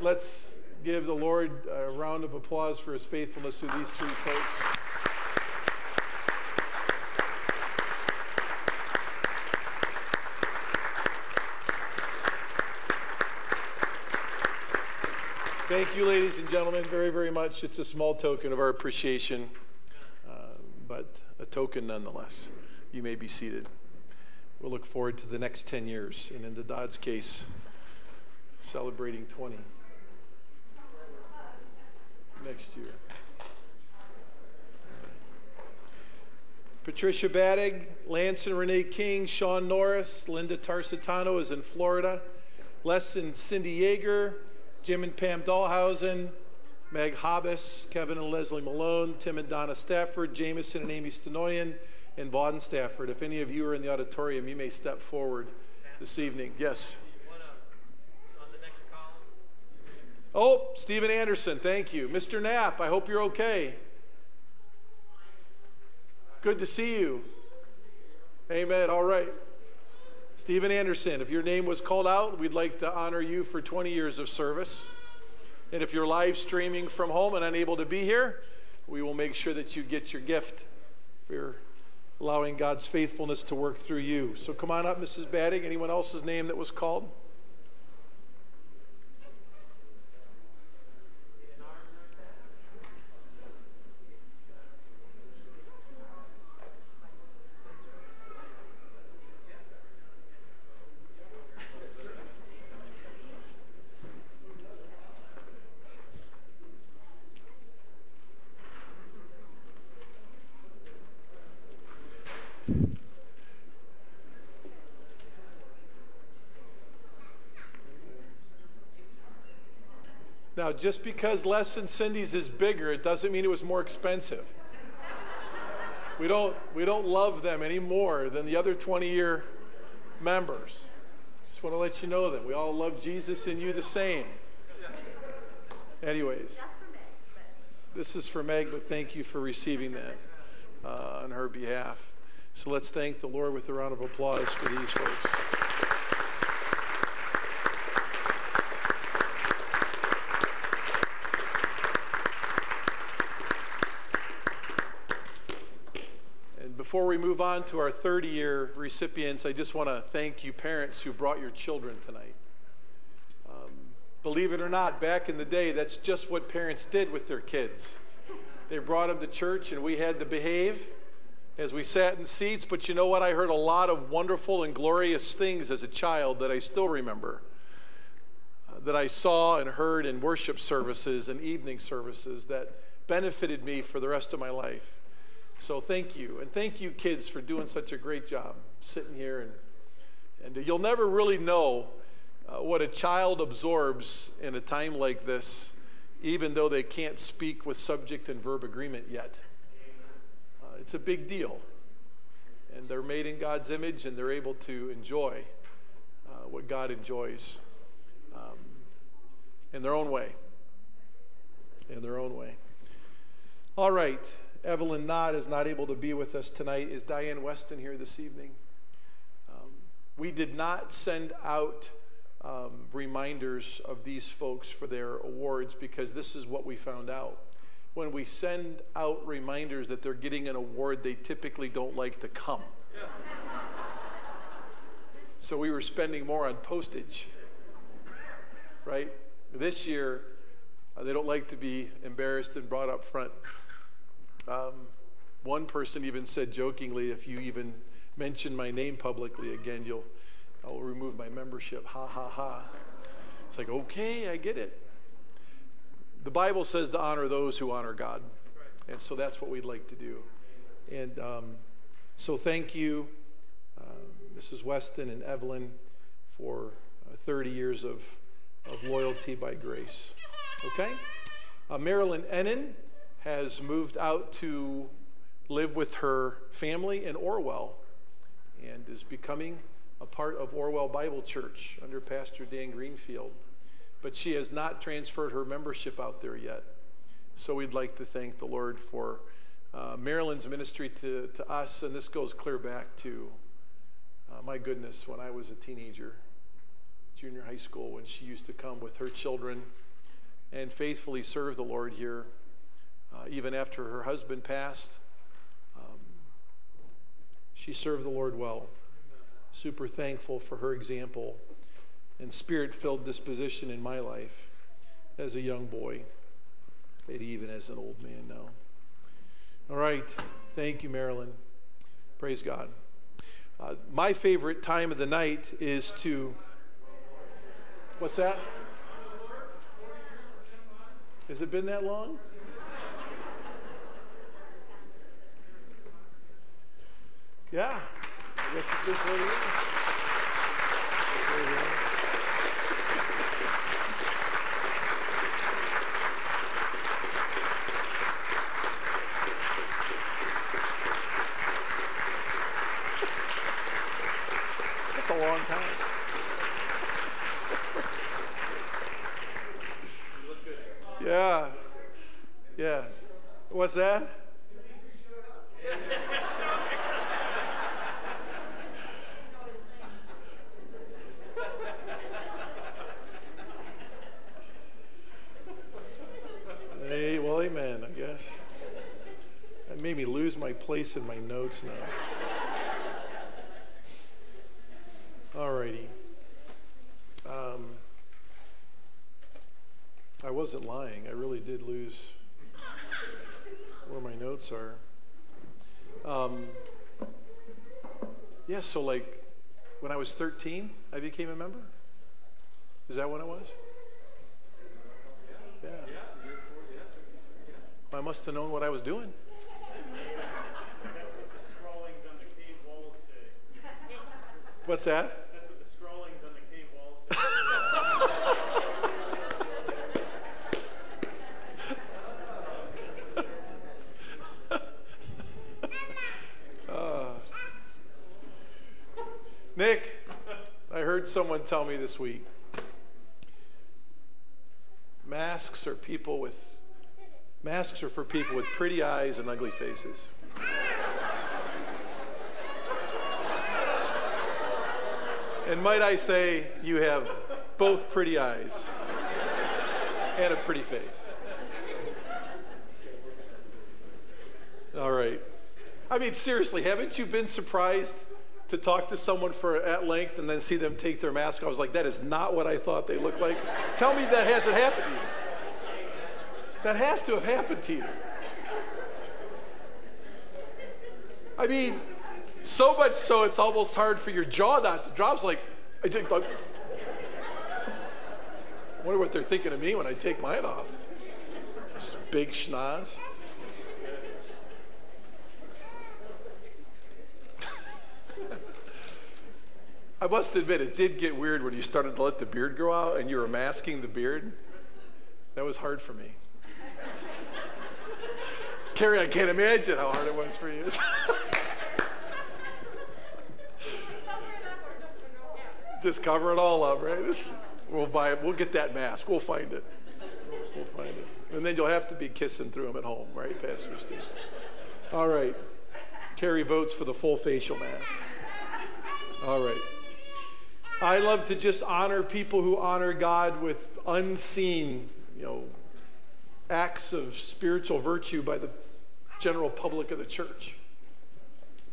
Let's give the Lord a round of applause for his faithfulness to these three folks. Thank you, ladies and gentlemen, very, very much. It's a small token of our appreciation, uh, but a token nonetheless. You may be seated. We'll look forward to the next 10 years, and in the Dodds case, celebrating 20 next year. Patricia Badig, Lance and Renee King, Sean Norris, Linda Tarsitano is in Florida, Les and Cindy Yeager, Jim and Pam Dahlhausen, Meg Hobbs, Kevin and Leslie Malone, Tim and Donna Stafford, Jameson and Amy Stenoyan, and Vaughn Stafford. If any of you are in the auditorium, you may step forward this evening. Yes. Oh, Stephen Anderson, thank you. Mr. Knapp, I hope you're okay. Good to see you. Amen. All right. Stephen Anderson, if your name was called out, we'd like to honor you for 20 years of service. And if you're live streaming from home and unable to be here, we will make sure that you get your gift for allowing God's faithfulness to work through you. So come on up, Mrs. Badding. Anyone else's name that was called? Now, just because Les and Cindy's is bigger, it doesn't mean it was more expensive. we don't, we don't love them any more than the other 20 year members. Just want to let you know that we all love Jesus and you the same. Anyways, this is for Meg, but thank you for receiving that uh, on her behalf. So let's thank the Lord with a round of applause for these folks. Before we move on to our 30 year recipients, I just want to thank you, parents who brought your children tonight. Um, believe it or not, back in the day, that's just what parents did with their kids. They brought them to church, and we had to behave as we sat in seats. But you know what? I heard a lot of wonderful and glorious things as a child that I still remember, uh, that I saw and heard in worship services and evening services that benefited me for the rest of my life. So thank you. And thank you, kids, for doing such a great job sitting here. And, and you'll never really know uh, what a child absorbs in a time like this, even though they can't speak with subject and verb agreement yet. Uh, it's a big deal. And they're made in God's image and they're able to enjoy uh, what God enjoys um, in their own way. In their own way. All right. Evelyn Nod is not able to be with us tonight. Is Diane Weston here this evening? Um, we did not send out um, reminders of these folks for their awards because this is what we found out. When we send out reminders that they're getting an award, they typically don't like to come. so we were spending more on postage, right? This year, uh, they don't like to be embarrassed and brought up front. Um, one person even said jokingly, if you even mention my name publicly again, you'll I'll remove my membership. Ha ha ha. It's like, okay, I get it. The Bible says to honor those who honor God. And so that's what we'd like to do. And um, so thank you, uh, Mrs. Weston and Evelyn, for uh, 30 years of, of loyalty by grace. Okay? Uh, Marilyn Ennin has moved out to live with her family in Orwell and is becoming a part of Orwell Bible Church under Pastor Dan Greenfield. But she has not transferred her membership out there yet. So we'd like to thank the Lord for uh, Marilyn's ministry to, to us. And this goes clear back to, uh, my goodness, when I was a teenager, junior high school, when she used to come with her children and faithfully serve the Lord here uh, even after her husband passed. Um, she served the Lord well. Super thankful for her example and spirit filled disposition in my life as a young boy, and even as an old man now. All right. Thank you, Marilyn. Praise God. Uh, my favorite time of the night is to. What's that? Has it been that long? Yeah. I guess it's just what it is. That's a long time. yeah. Yeah. What's that? Place in my notes now. All righty. Um, I wasn't lying. I really did lose where my notes are. Um, yeah, so like when I was 13, I became a member. Is that when it was? Yeah. I must have known what I was doing. What's that? That's what the scrawlings on the cave walls uh, Nick, I heard someone tell me this week masks are people with masks are for people with pretty eyes and ugly faces. And might I say, you have both pretty eyes and a pretty face. All right. I mean, seriously, haven't you been surprised to talk to someone for at length and then see them take their mask? I was like, that is not what I thought they looked like. Tell me that hasn't happened to you. That has to have happened to you. I mean, so much so it's almost hard for your jaw not to drop. It's like, I just, like, wonder what they're thinking of me when I take mine off. This big schnoz. I must admit, it did get weird when you started to let the beard grow out and you were masking the beard. That was hard for me. Carrie, I can't imagine how hard it was for you. Just cover it all up, right? This, we'll buy it. We'll get that mask. We'll find it. We'll find it. And then you'll have to be kissing through them at home, right, Pastor Steve? All right. Carrie votes for the full facial mask. All right. I love to just honor people who honor God with unseen, you know, acts of spiritual virtue by the general public of the church.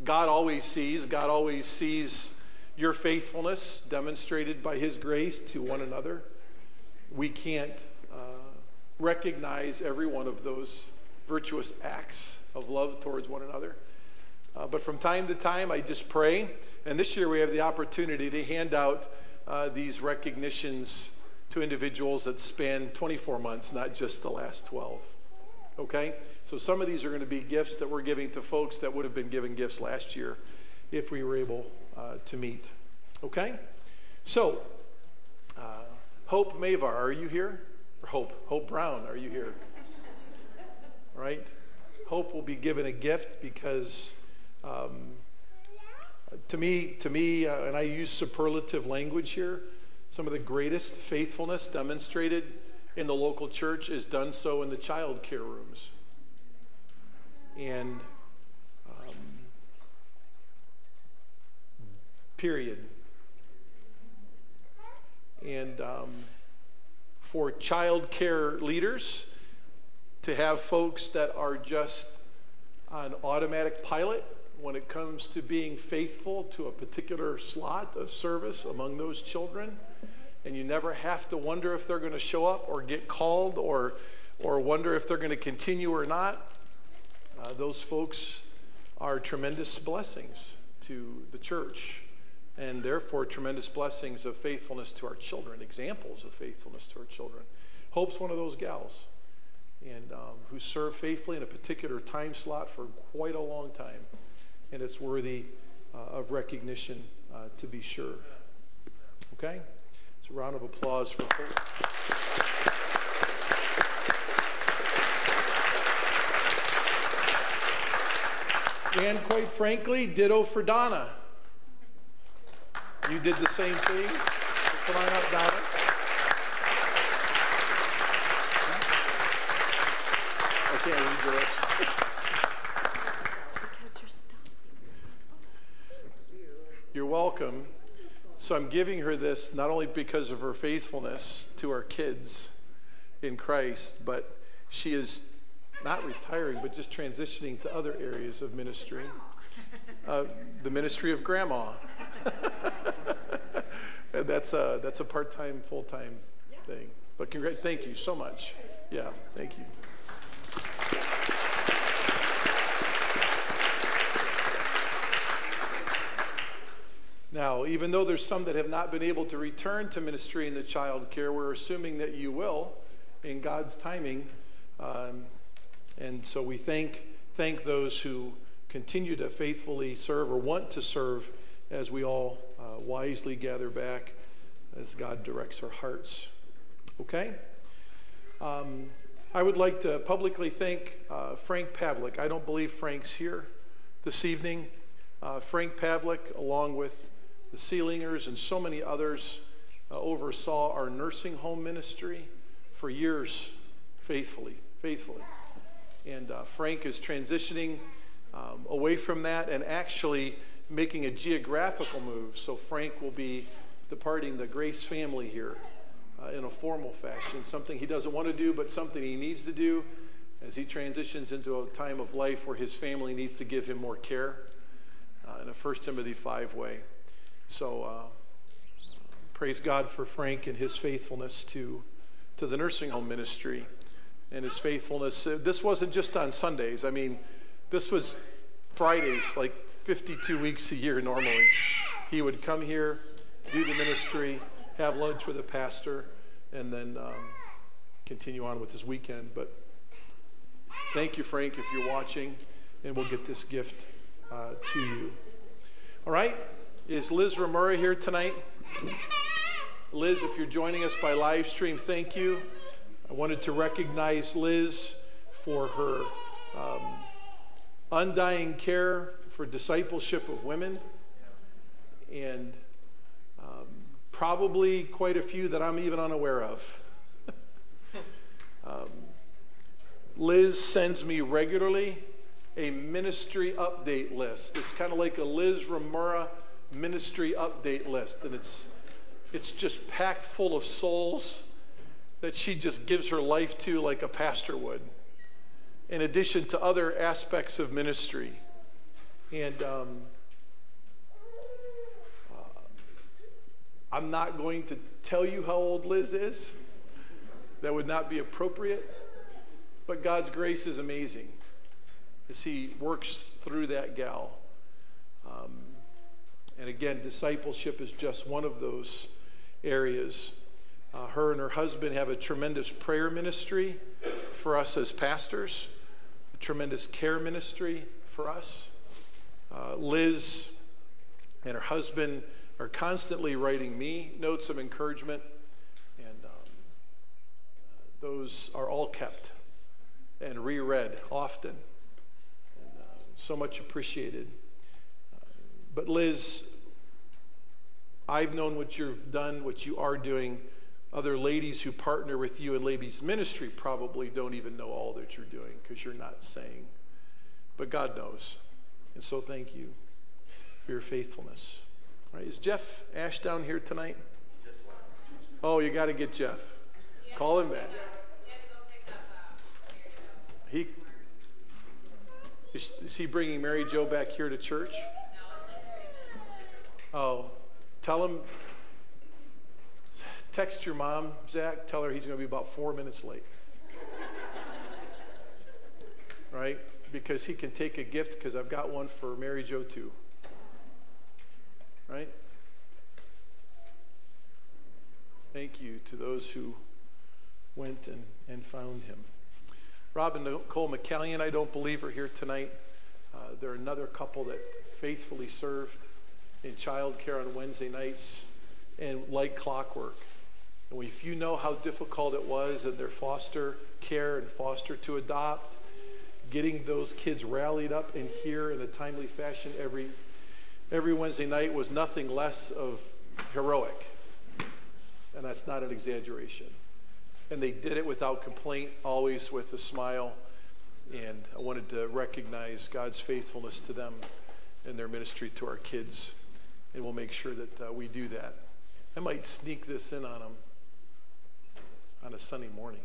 God always sees, God always sees your faithfulness demonstrated by His grace to one another. We can't uh, recognize every one of those virtuous acts of love towards one another. Uh, but from time to time, I just pray. And this year, we have the opportunity to hand out uh, these recognitions to individuals that span 24 months, not just the last 12. Okay? So some of these are going to be gifts that we're giving to folks that would have been given gifts last year if we were able uh, to meet. Okay? So, uh, Hope Mavar, are you here? Or Hope, Hope Brown, are you here? Right? Hope will be given a gift because um, to me, to me, uh, and I use superlative language here, some of the greatest faithfulness demonstrated in the local church is done so in the child care rooms. And period. And um, for child care leaders to have folks that are just on automatic pilot when it comes to being faithful to a particular slot of service among those children. And you never have to wonder if they're going to show up or get called or, or wonder if they're going to continue or not. Uh, those folks are tremendous blessings to the church and therefore tremendous blessings of faithfulness to our children, examples of faithfulness to our children. Hope's one of those gals and um, who served faithfully in a particular time slot for quite a long time and it's worthy uh, of recognition uh, to be sure. Okay? It's a round of applause for Hope. And quite frankly, ditto for Donna. You did the same thing. Come on up, Donna. Okay, read the You're welcome. So I'm giving her this not only because of her faithfulness to our kids in Christ, but she is not retiring, but just transitioning to other areas of ministry. Uh, the ministry of grandma. and that's a, that's a part time, full time thing. But congr- thank you so much. Yeah, thank you. Now, even though there's some that have not been able to return to ministry in the child care, we're assuming that you will in God's timing. Um, and so we thank, thank those who continue to faithfully serve or want to serve as we all uh, wisely gather back as God directs our hearts. Okay? Um, I would like to publicly thank uh, Frank Pavlik. I don't believe Frank's here this evening. Uh, Frank Pavlik, along with the Sealingers, and so many others uh, oversaw our nursing home ministry for years faithfully, faithfully. And uh, Frank is transitioning um, away from that and actually making a geographical move. So Frank will be departing the Grace family here uh, in a formal fashion, something he doesn't want to do, but something he needs to do. as he transitions into a time of life where his family needs to give him more care uh, in a 1 Timothy 5 way. So uh, praise God for Frank and his faithfulness to, to the nursing home ministry and his faithfulness. Uh, this wasn't just on Sundays. I mean, this was Fridays, like 52 weeks a year normally. He would come here, do the ministry, have lunch with a pastor, and then um, continue on with his weekend. But thank you, Frank, if you're watching, and we'll get this gift uh, to you. All right? Is Liz Ramura here tonight? Liz, if you're joining us by live stream, thank you. I wanted to recognize Liz for her um, undying care for discipleship of women and um, probably quite a few that I'm even unaware of. um, Liz sends me regularly a ministry update list. It's kind of like a Liz Ramura ministry update list, and it's it's just packed full of souls that she just gives her life to like a pastor would, in addition to other aspects of ministry. And um, uh, I'm not going to tell you how old Liz is, that would not be appropriate. But God's grace is amazing as He works through that gal. Um, and again, discipleship is just one of those areas. Uh, her and her husband have a tremendous prayer ministry for us as pastors, a tremendous care ministry for us. Uh, Liz and her husband are constantly writing me notes of encouragement, and um, those are all kept and reread often. And, uh, so much appreciated. Uh, but Liz, I've known what you've done, what you are doing. Other ladies who partner with you in ladies' ministry probably don't even know all that you're doing because you're not saying. But God knows. And so thank you for your faithfulness. All right, is Jeff Ash down here tonight? Oh, you got to get Jeff. Call him back. He is, is he bringing Mary Jo back here to church? Oh, Tell him, text your mom, Zach, tell her he's going to be about four minutes late. right? Because he can take a gift because I've got one for Mary Jo too. Right? Thank you to those who went and, and found him. Rob and Nicole McCallion, I don't believe, are here tonight. Uh, they're another couple that faithfully served in childcare on Wednesday nights, and like clockwork. And if you know how difficult it was in their foster care and foster to adopt, getting those kids rallied up and here in a timely fashion every every Wednesday night was nothing less of heroic. And that's not an exaggeration. And they did it without complaint, always with a smile. And I wanted to recognize God's faithfulness to them and their ministry to our kids and we'll make sure that uh, we do that. I might sneak this in on them on a Sunday morning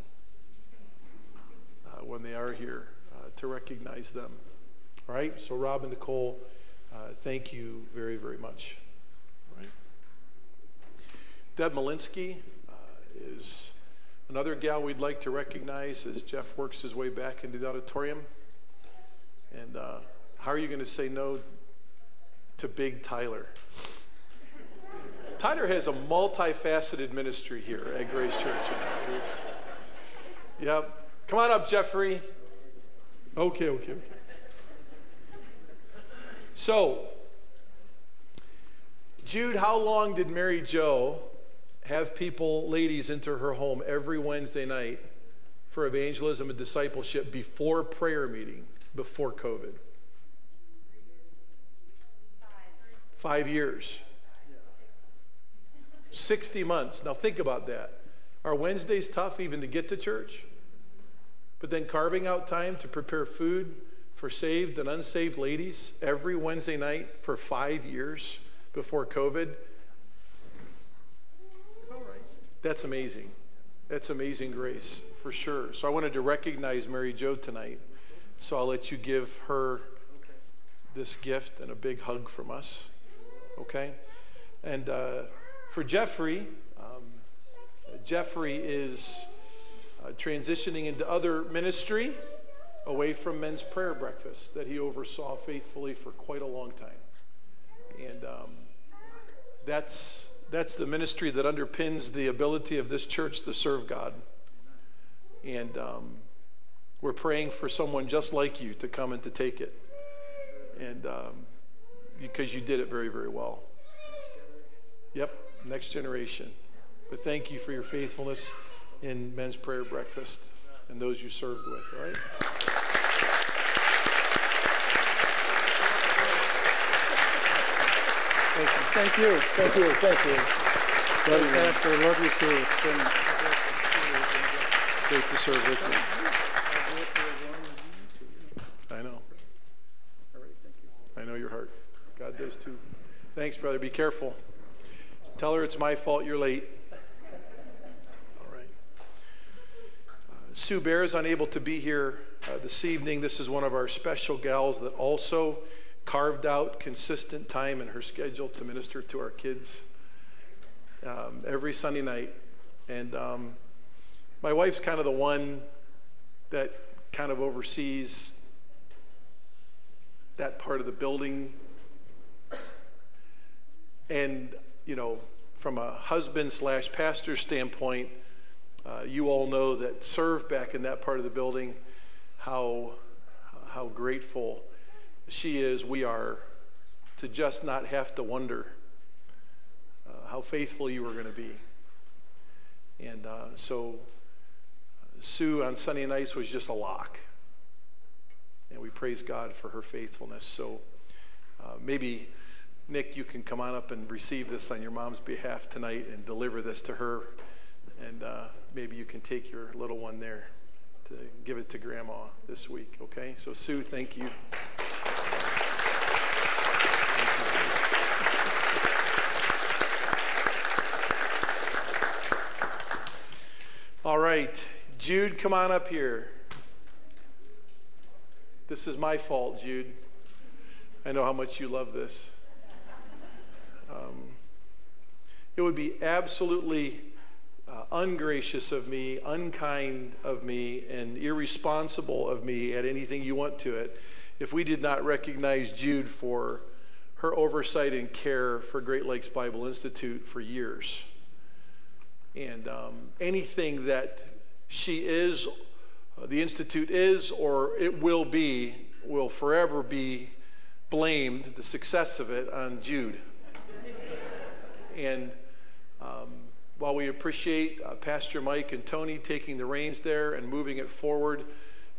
uh, when they are here to recognize them. All right, so Rob and Nicole, uh, thank you very, very much. All right. Deb Malinsky uh, is another gal we'd like to recognize as Jeff works his way back into the auditorium. And uh, how are you going to say no to Big Tyler. Tyler has a multifaceted ministry here at Grace Church. Yep. Come on up, Jeffrey. Okay, okay, okay. So, Jude, how long did Mary Jo have people, ladies, enter her home every Wednesday night for evangelism and discipleship before prayer meeting, before COVID? Five years. 60 months. Now think about that. Are Wednesdays tough even to get to church? But then carving out time to prepare food for saved and unsaved ladies every Wednesday night for five years before COVID. That's amazing. That's amazing grace for sure. So I wanted to recognize Mary Jo tonight. So I'll let you give her this gift and a big hug from us. Okay? And uh, for Jeffrey, um, Jeffrey is uh, transitioning into other ministry away from men's prayer breakfast that he oversaw faithfully for quite a long time. And um, that's, that's the ministry that underpins the ability of this church to serve God. And um, we're praying for someone just like you to come and to take it. And um, because you did it very, very well. Yep, next generation. But thank you for your faithfulness in men's prayer breakfast and those you served with, all right? Thank you, thank you, thank you. Love you, Pastor, love you too. It's been Great to serve with you. I know. I know your heart. God does too. Thanks, brother. Be careful. Tell her it's my fault you're late. All right. Uh, Sue Bear is unable to be here uh, this evening. This is one of our special gals that also carved out consistent time in her schedule to minister to our kids um, every Sunday night. And um, my wife's kind of the one that kind of oversees that part of the building. And, you know, from a husband slash pastor standpoint, uh, you all know that serve back in that part of the building, how, how grateful she is, we are, to just not have to wonder uh, how faithful you are going to be. And uh, so Sue on Sunday nights was just a lock. And we praise God for her faithfulness. So uh, maybe, Nick, you can come on up and receive this on your mom's behalf tonight and deliver this to her. And uh, maybe you can take your little one there to give it to grandma this week, okay? So, Sue, thank you. All right, Jude, come on up here. This is my fault, Jude. I know how much you love this. Um, it would be absolutely uh, ungracious of me, unkind of me, and irresponsible of me at anything you want to it, if we did not recognize Jude for her oversight and care for Great Lakes Bible Institute for years. And um, anything that she is, uh, the Institute is, or it will be, will forever be blamed, the success of it, on Jude. and um, while we appreciate uh, Pastor Mike and Tony taking the reins there and moving it forward,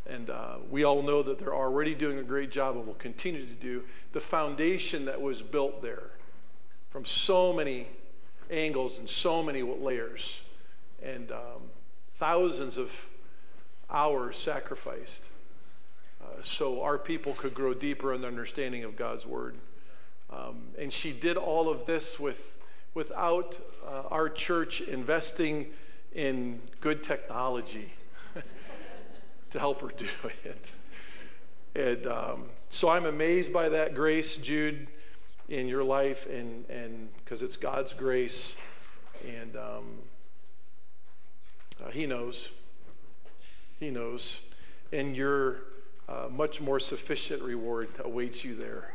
and uh, we all know that they're already doing a great job and will continue to do, the foundation that was built there from so many angles and so many layers, and um, thousands of hours sacrificed uh, so our people could grow deeper in the understanding of God's Word. Um, and she did all of this with, without uh, our church investing in good technology to help her do it. And um, so I'm amazed by that grace, Jude in your life and and because it's God's grace. And um, uh, he knows. He knows. And your uh, much more sufficient reward awaits you there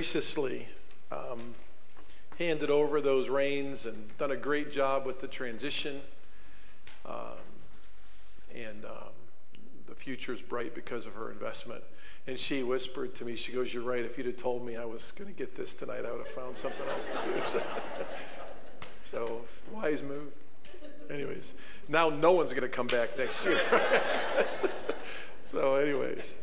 graciously um, handed over those reins and done a great job with the transition. Um, and um, the future is bright because of her investment. And she whispered to me, she goes, You're right. If you'd have told me I was going to get this tonight, I would have found something else to do. So, so wise move. Anyways, now no one's going to come back next year. so, anyways.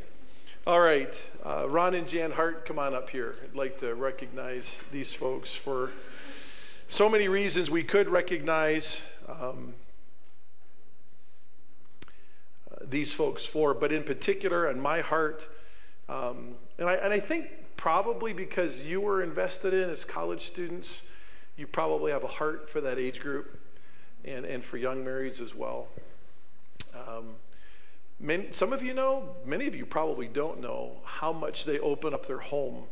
All right, uh, Ron and Jan Hart, come on up here. I'd like to recognize these folks for so many reasons we could recognize um, uh, these folks for, but in particular, in my heart, um, and, I, and I think probably because you were invested in as college students, you probably have a heart for that age group and, and for young marrieds as well. Um, many, some of you know, many of you probably don't know how much they open up their home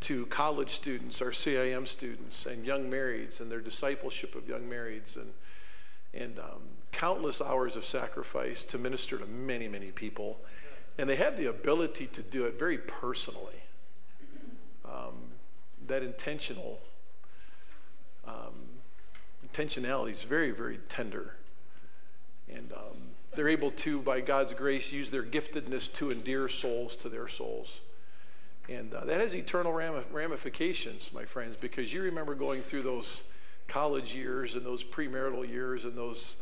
to college students or CIM students and young marrieds and their discipleship of young marrieds and, and um, countless hours of sacrifice to minister to many, many people. And they have the ability to do it very personally. Um, that intentional um, intentionality is very, very tender. And um, they're able to, by God's grace, use their giftedness to endear souls to their souls. And uh, that has eternal ramifications, my friends, because you remember going through those college years and those premarital years and those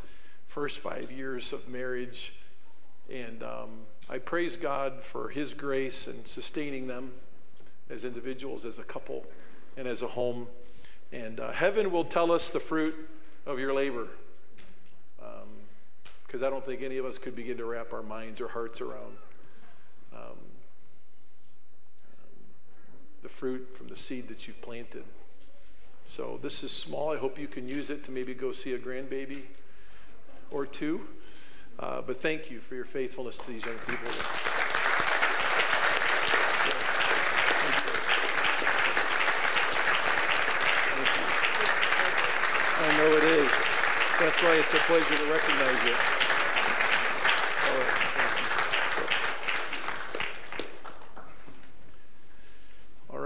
first five years of marriage. And um, I praise God for His grace and sustaining them as individuals, as a couple, and as a home. And uh, heaven will tell us the fruit of your labor. Because I don't think any of us could begin to wrap our minds or hearts around um, the fruit from the seed that you've planted. So this is small. I hope you can use it to maybe go see a grandbaby or two. Uh, but thank you for your faithfulness to these young people. I know it is. That's why it's a pleasure to recognize you.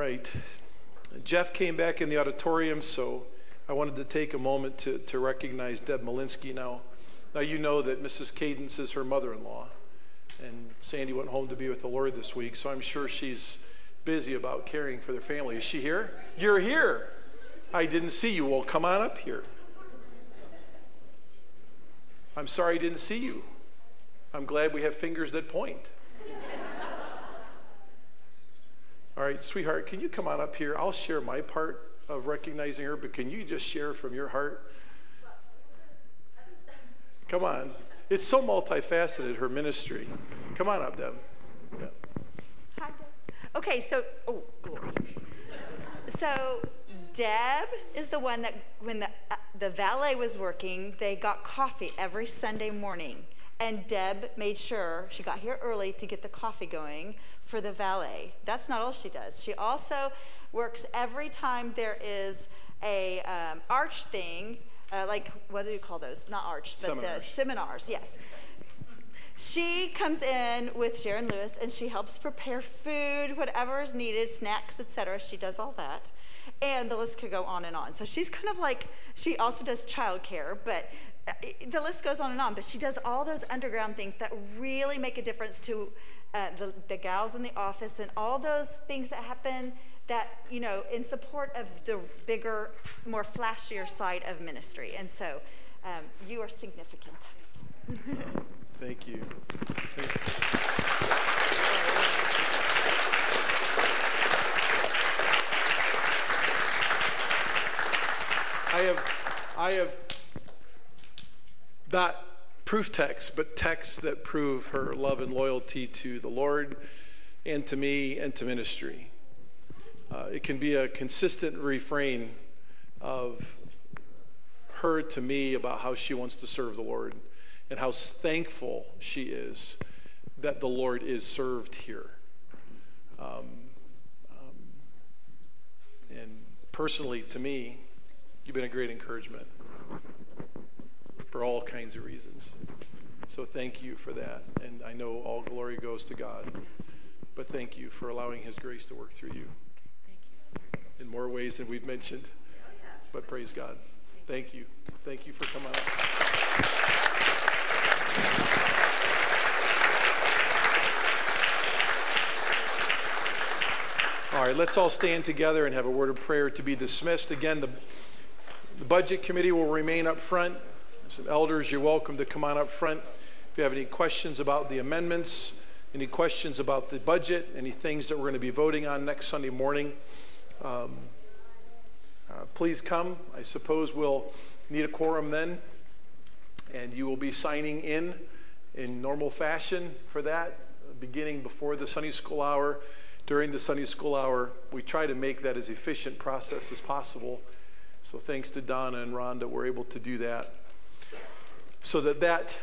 Right. Jeff came back in the auditorium, so I wanted to take a moment to, to recognize Deb Malinsky now. Now, you know that Mrs. Cadence is her mother in law, and Sandy went home to be with the Lord this week, so I'm sure she's busy about caring for their family. Is she here? You're here. I didn't see you. Well, come on up here. I'm sorry I didn't see you. I'm glad we have fingers that point. All right, sweetheart, can you come on up here? I'll share my part of recognizing her, but can you just share from your heart? Come on. It's so multifaceted, her ministry. Come on up, Deb. Yeah. Hi. Okay, so, oh, glory. So, Deb is the one that, when the, uh, the valet was working, they got coffee every Sunday morning. And Deb made sure she got here early to get the coffee going for the valet. That's not all she does. She also works every time there is a um, arch thing, uh, like what do you call those? Not arch, but seminars. the seminars. Yes. She comes in with Sharon Lewis and she helps prepare food, whatever is needed, snacks, etc. She does all that and the list could go on and on. So she's kind of like, she also does childcare, but uh, the list goes on and on. But she does all those underground things that really make a difference to uh, the, the gals in the office and all those things that happen that, you know, in support of the bigger, more flashier side of ministry. And so um, you are significant. Thank you. Thank you. I have, I have not proof texts, but texts that prove her love and loyalty to the Lord and to me and to ministry. Uh, it can be a consistent refrain of her to me about how she wants to serve the Lord and how thankful she is that the Lord is served here. Um, um, and personally, to me, You've been a great encouragement for all kinds of reasons. So thank you for that. And I know all glory goes to God. But thank you for allowing His grace to work through you in more ways than we've mentioned. But praise God. Thank you. Thank you for coming. All right, let's all stand together and have a word of prayer to be dismissed. Again, the the budget committee will remain up front. Some elders, you're welcome to come on up front. If you have any questions about the amendments, any questions about the budget, any things that we're going to be voting on next Sunday morning, um, uh, please come. I suppose we'll need a quorum then, and you will be signing in in normal fashion for that, beginning before the Sunday school hour. During the Sunday school hour, we try to make that as efficient process as possible. So thanks to Donna and Rhonda, we're able to do that. So that that,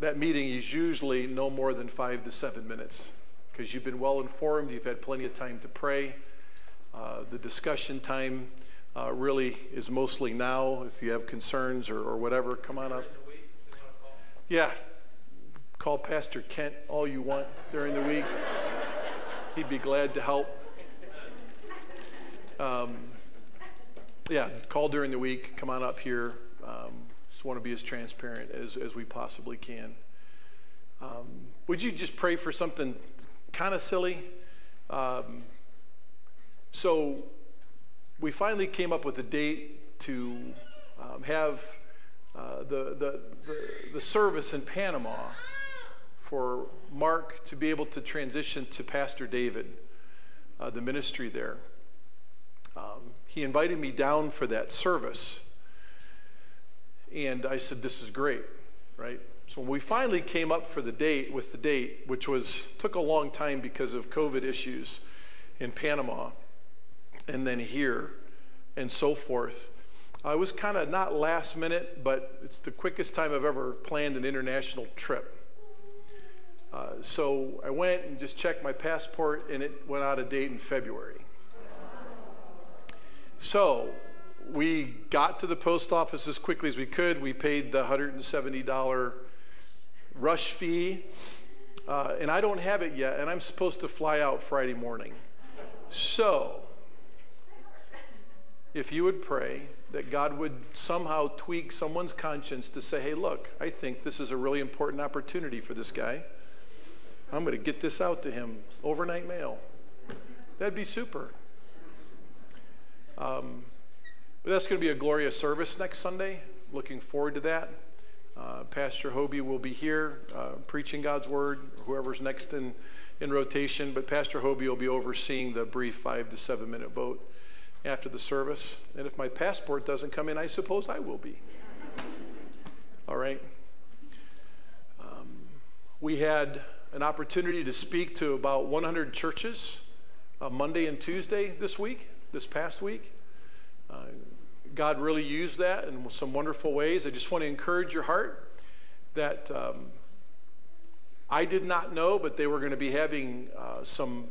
that meeting is usually no more than five to seven minutes because you've been well informed, you've had plenty of time to pray. Uh, the discussion time uh, really is mostly now. If you have concerns or, or whatever, come on up. Yeah, call Pastor Kent all you want during the week. He'd be glad to help. Um, yeah, call during the week. Come on up here. Um, just want to be as transparent as, as we possibly can. Um, would you just pray for something kind of silly? Um, so, we finally came up with a date to um, have uh, the, the, the, the service in Panama for Mark to be able to transition to Pastor David, uh, the ministry there. Um, he invited me down for that service. And I said, This is great, right? So when we finally came up for the date with the date, which was took a long time because of COVID issues in Panama and then here and so forth. I was kind of not last minute, but it's the quickest time I've ever planned an international trip. Uh, so I went and just checked my passport, and it went out of date in February. So we got to the post office as quickly as we could. We paid the $170 rush fee, uh, and I don't have it yet, and I'm supposed to fly out Friday morning. So, if you would pray that God would somehow tweak someone's conscience to say, hey, look, I think this is a really important opportunity for this guy. I'm going to get this out to him overnight mail. That'd be super. Um, but that's going to be a glorious service next Sunday. Looking forward to that. Uh, Pastor Hobie will be here uh, preaching God's word, whoever's next in, in rotation. But Pastor Hobie will be overseeing the brief five to seven minute vote after the service. And if my passport doesn't come in, I suppose I will be. All right. Um, we had an opportunity to speak to about 100 churches uh, Monday and Tuesday this week, this past week. God really used that in some wonderful ways. I just want to encourage your heart that um, I did not know, but they were going to be having uh, some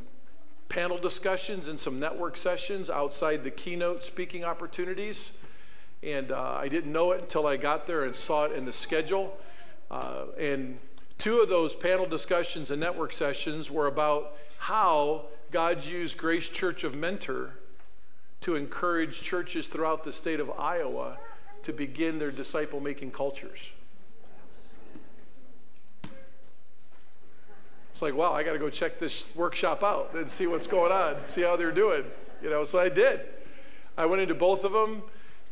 panel discussions and some network sessions outside the keynote speaking opportunities. And uh, I didn't know it until I got there and saw it in the schedule. Uh, and two of those panel discussions and network sessions were about how God's used Grace Church of Mentor to encourage churches throughout the state of Iowa to begin their disciple making cultures. It's like, wow, I got to go check this workshop out and see what's going on, see how they're doing. You know, so I did. I went into both of them,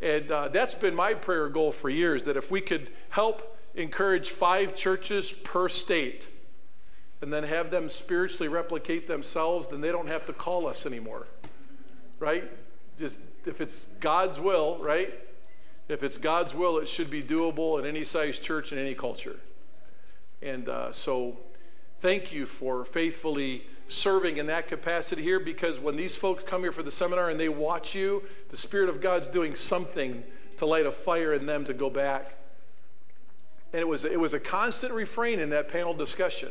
and uh, that's been my prayer goal for years that if we could help encourage five churches per state and then have them spiritually replicate themselves, then they don't have to call us anymore. Right? Just if it's God's will, right? If it's God's will, it should be doable in any size church in any culture. And uh, so thank you for faithfully serving in that capacity here because when these folks come here for the seminar and they watch you, the Spirit of God's doing something to light a fire in them to go back. And it was, it was a constant refrain in that panel discussion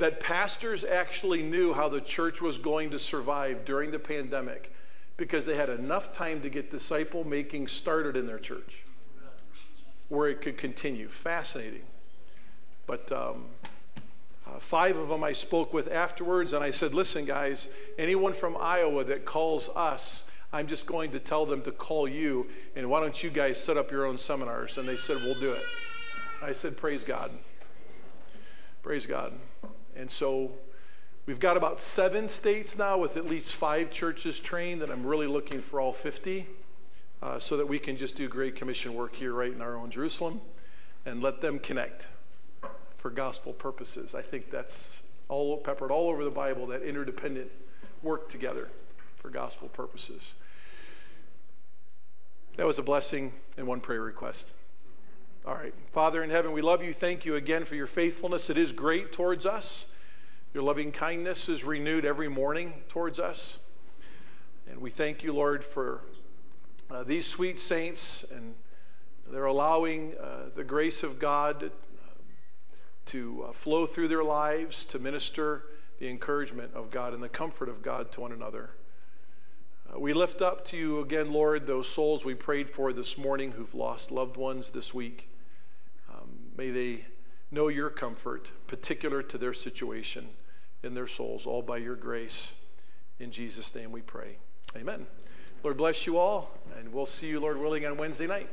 that pastors actually knew how the church was going to survive during the pandemic because they had enough time to get disciple making started in their church where it could continue. Fascinating. But um, uh, five of them I spoke with afterwards, and I said, Listen, guys, anyone from Iowa that calls us, I'm just going to tell them to call you, and why don't you guys set up your own seminars? And they said, We'll do it. I said, Praise God. Praise God. And so we've got about seven states now with at least five churches trained, and I'm really looking for all 50 uh, so that we can just do Great Commission work here right in our own Jerusalem and let them connect for gospel purposes. I think that's all peppered all over the Bible, that interdependent work together for gospel purposes. That was a blessing and one prayer request. All right. Father in heaven, we love you. Thank you again for your faithfulness. It is great towards us. Your loving kindness is renewed every morning towards us. And we thank you, Lord, for uh, these sweet saints and they're allowing uh, the grace of God to uh, flow through their lives to minister the encouragement of God and the comfort of God to one another. Uh, we lift up to you again, Lord, those souls we prayed for this morning who've lost loved ones this week. Um, may they know your comfort, particular to their situation in their souls, all by your grace. In Jesus' name we pray. Amen. Lord bless you all, and we'll see you, Lord willing, on Wednesday night.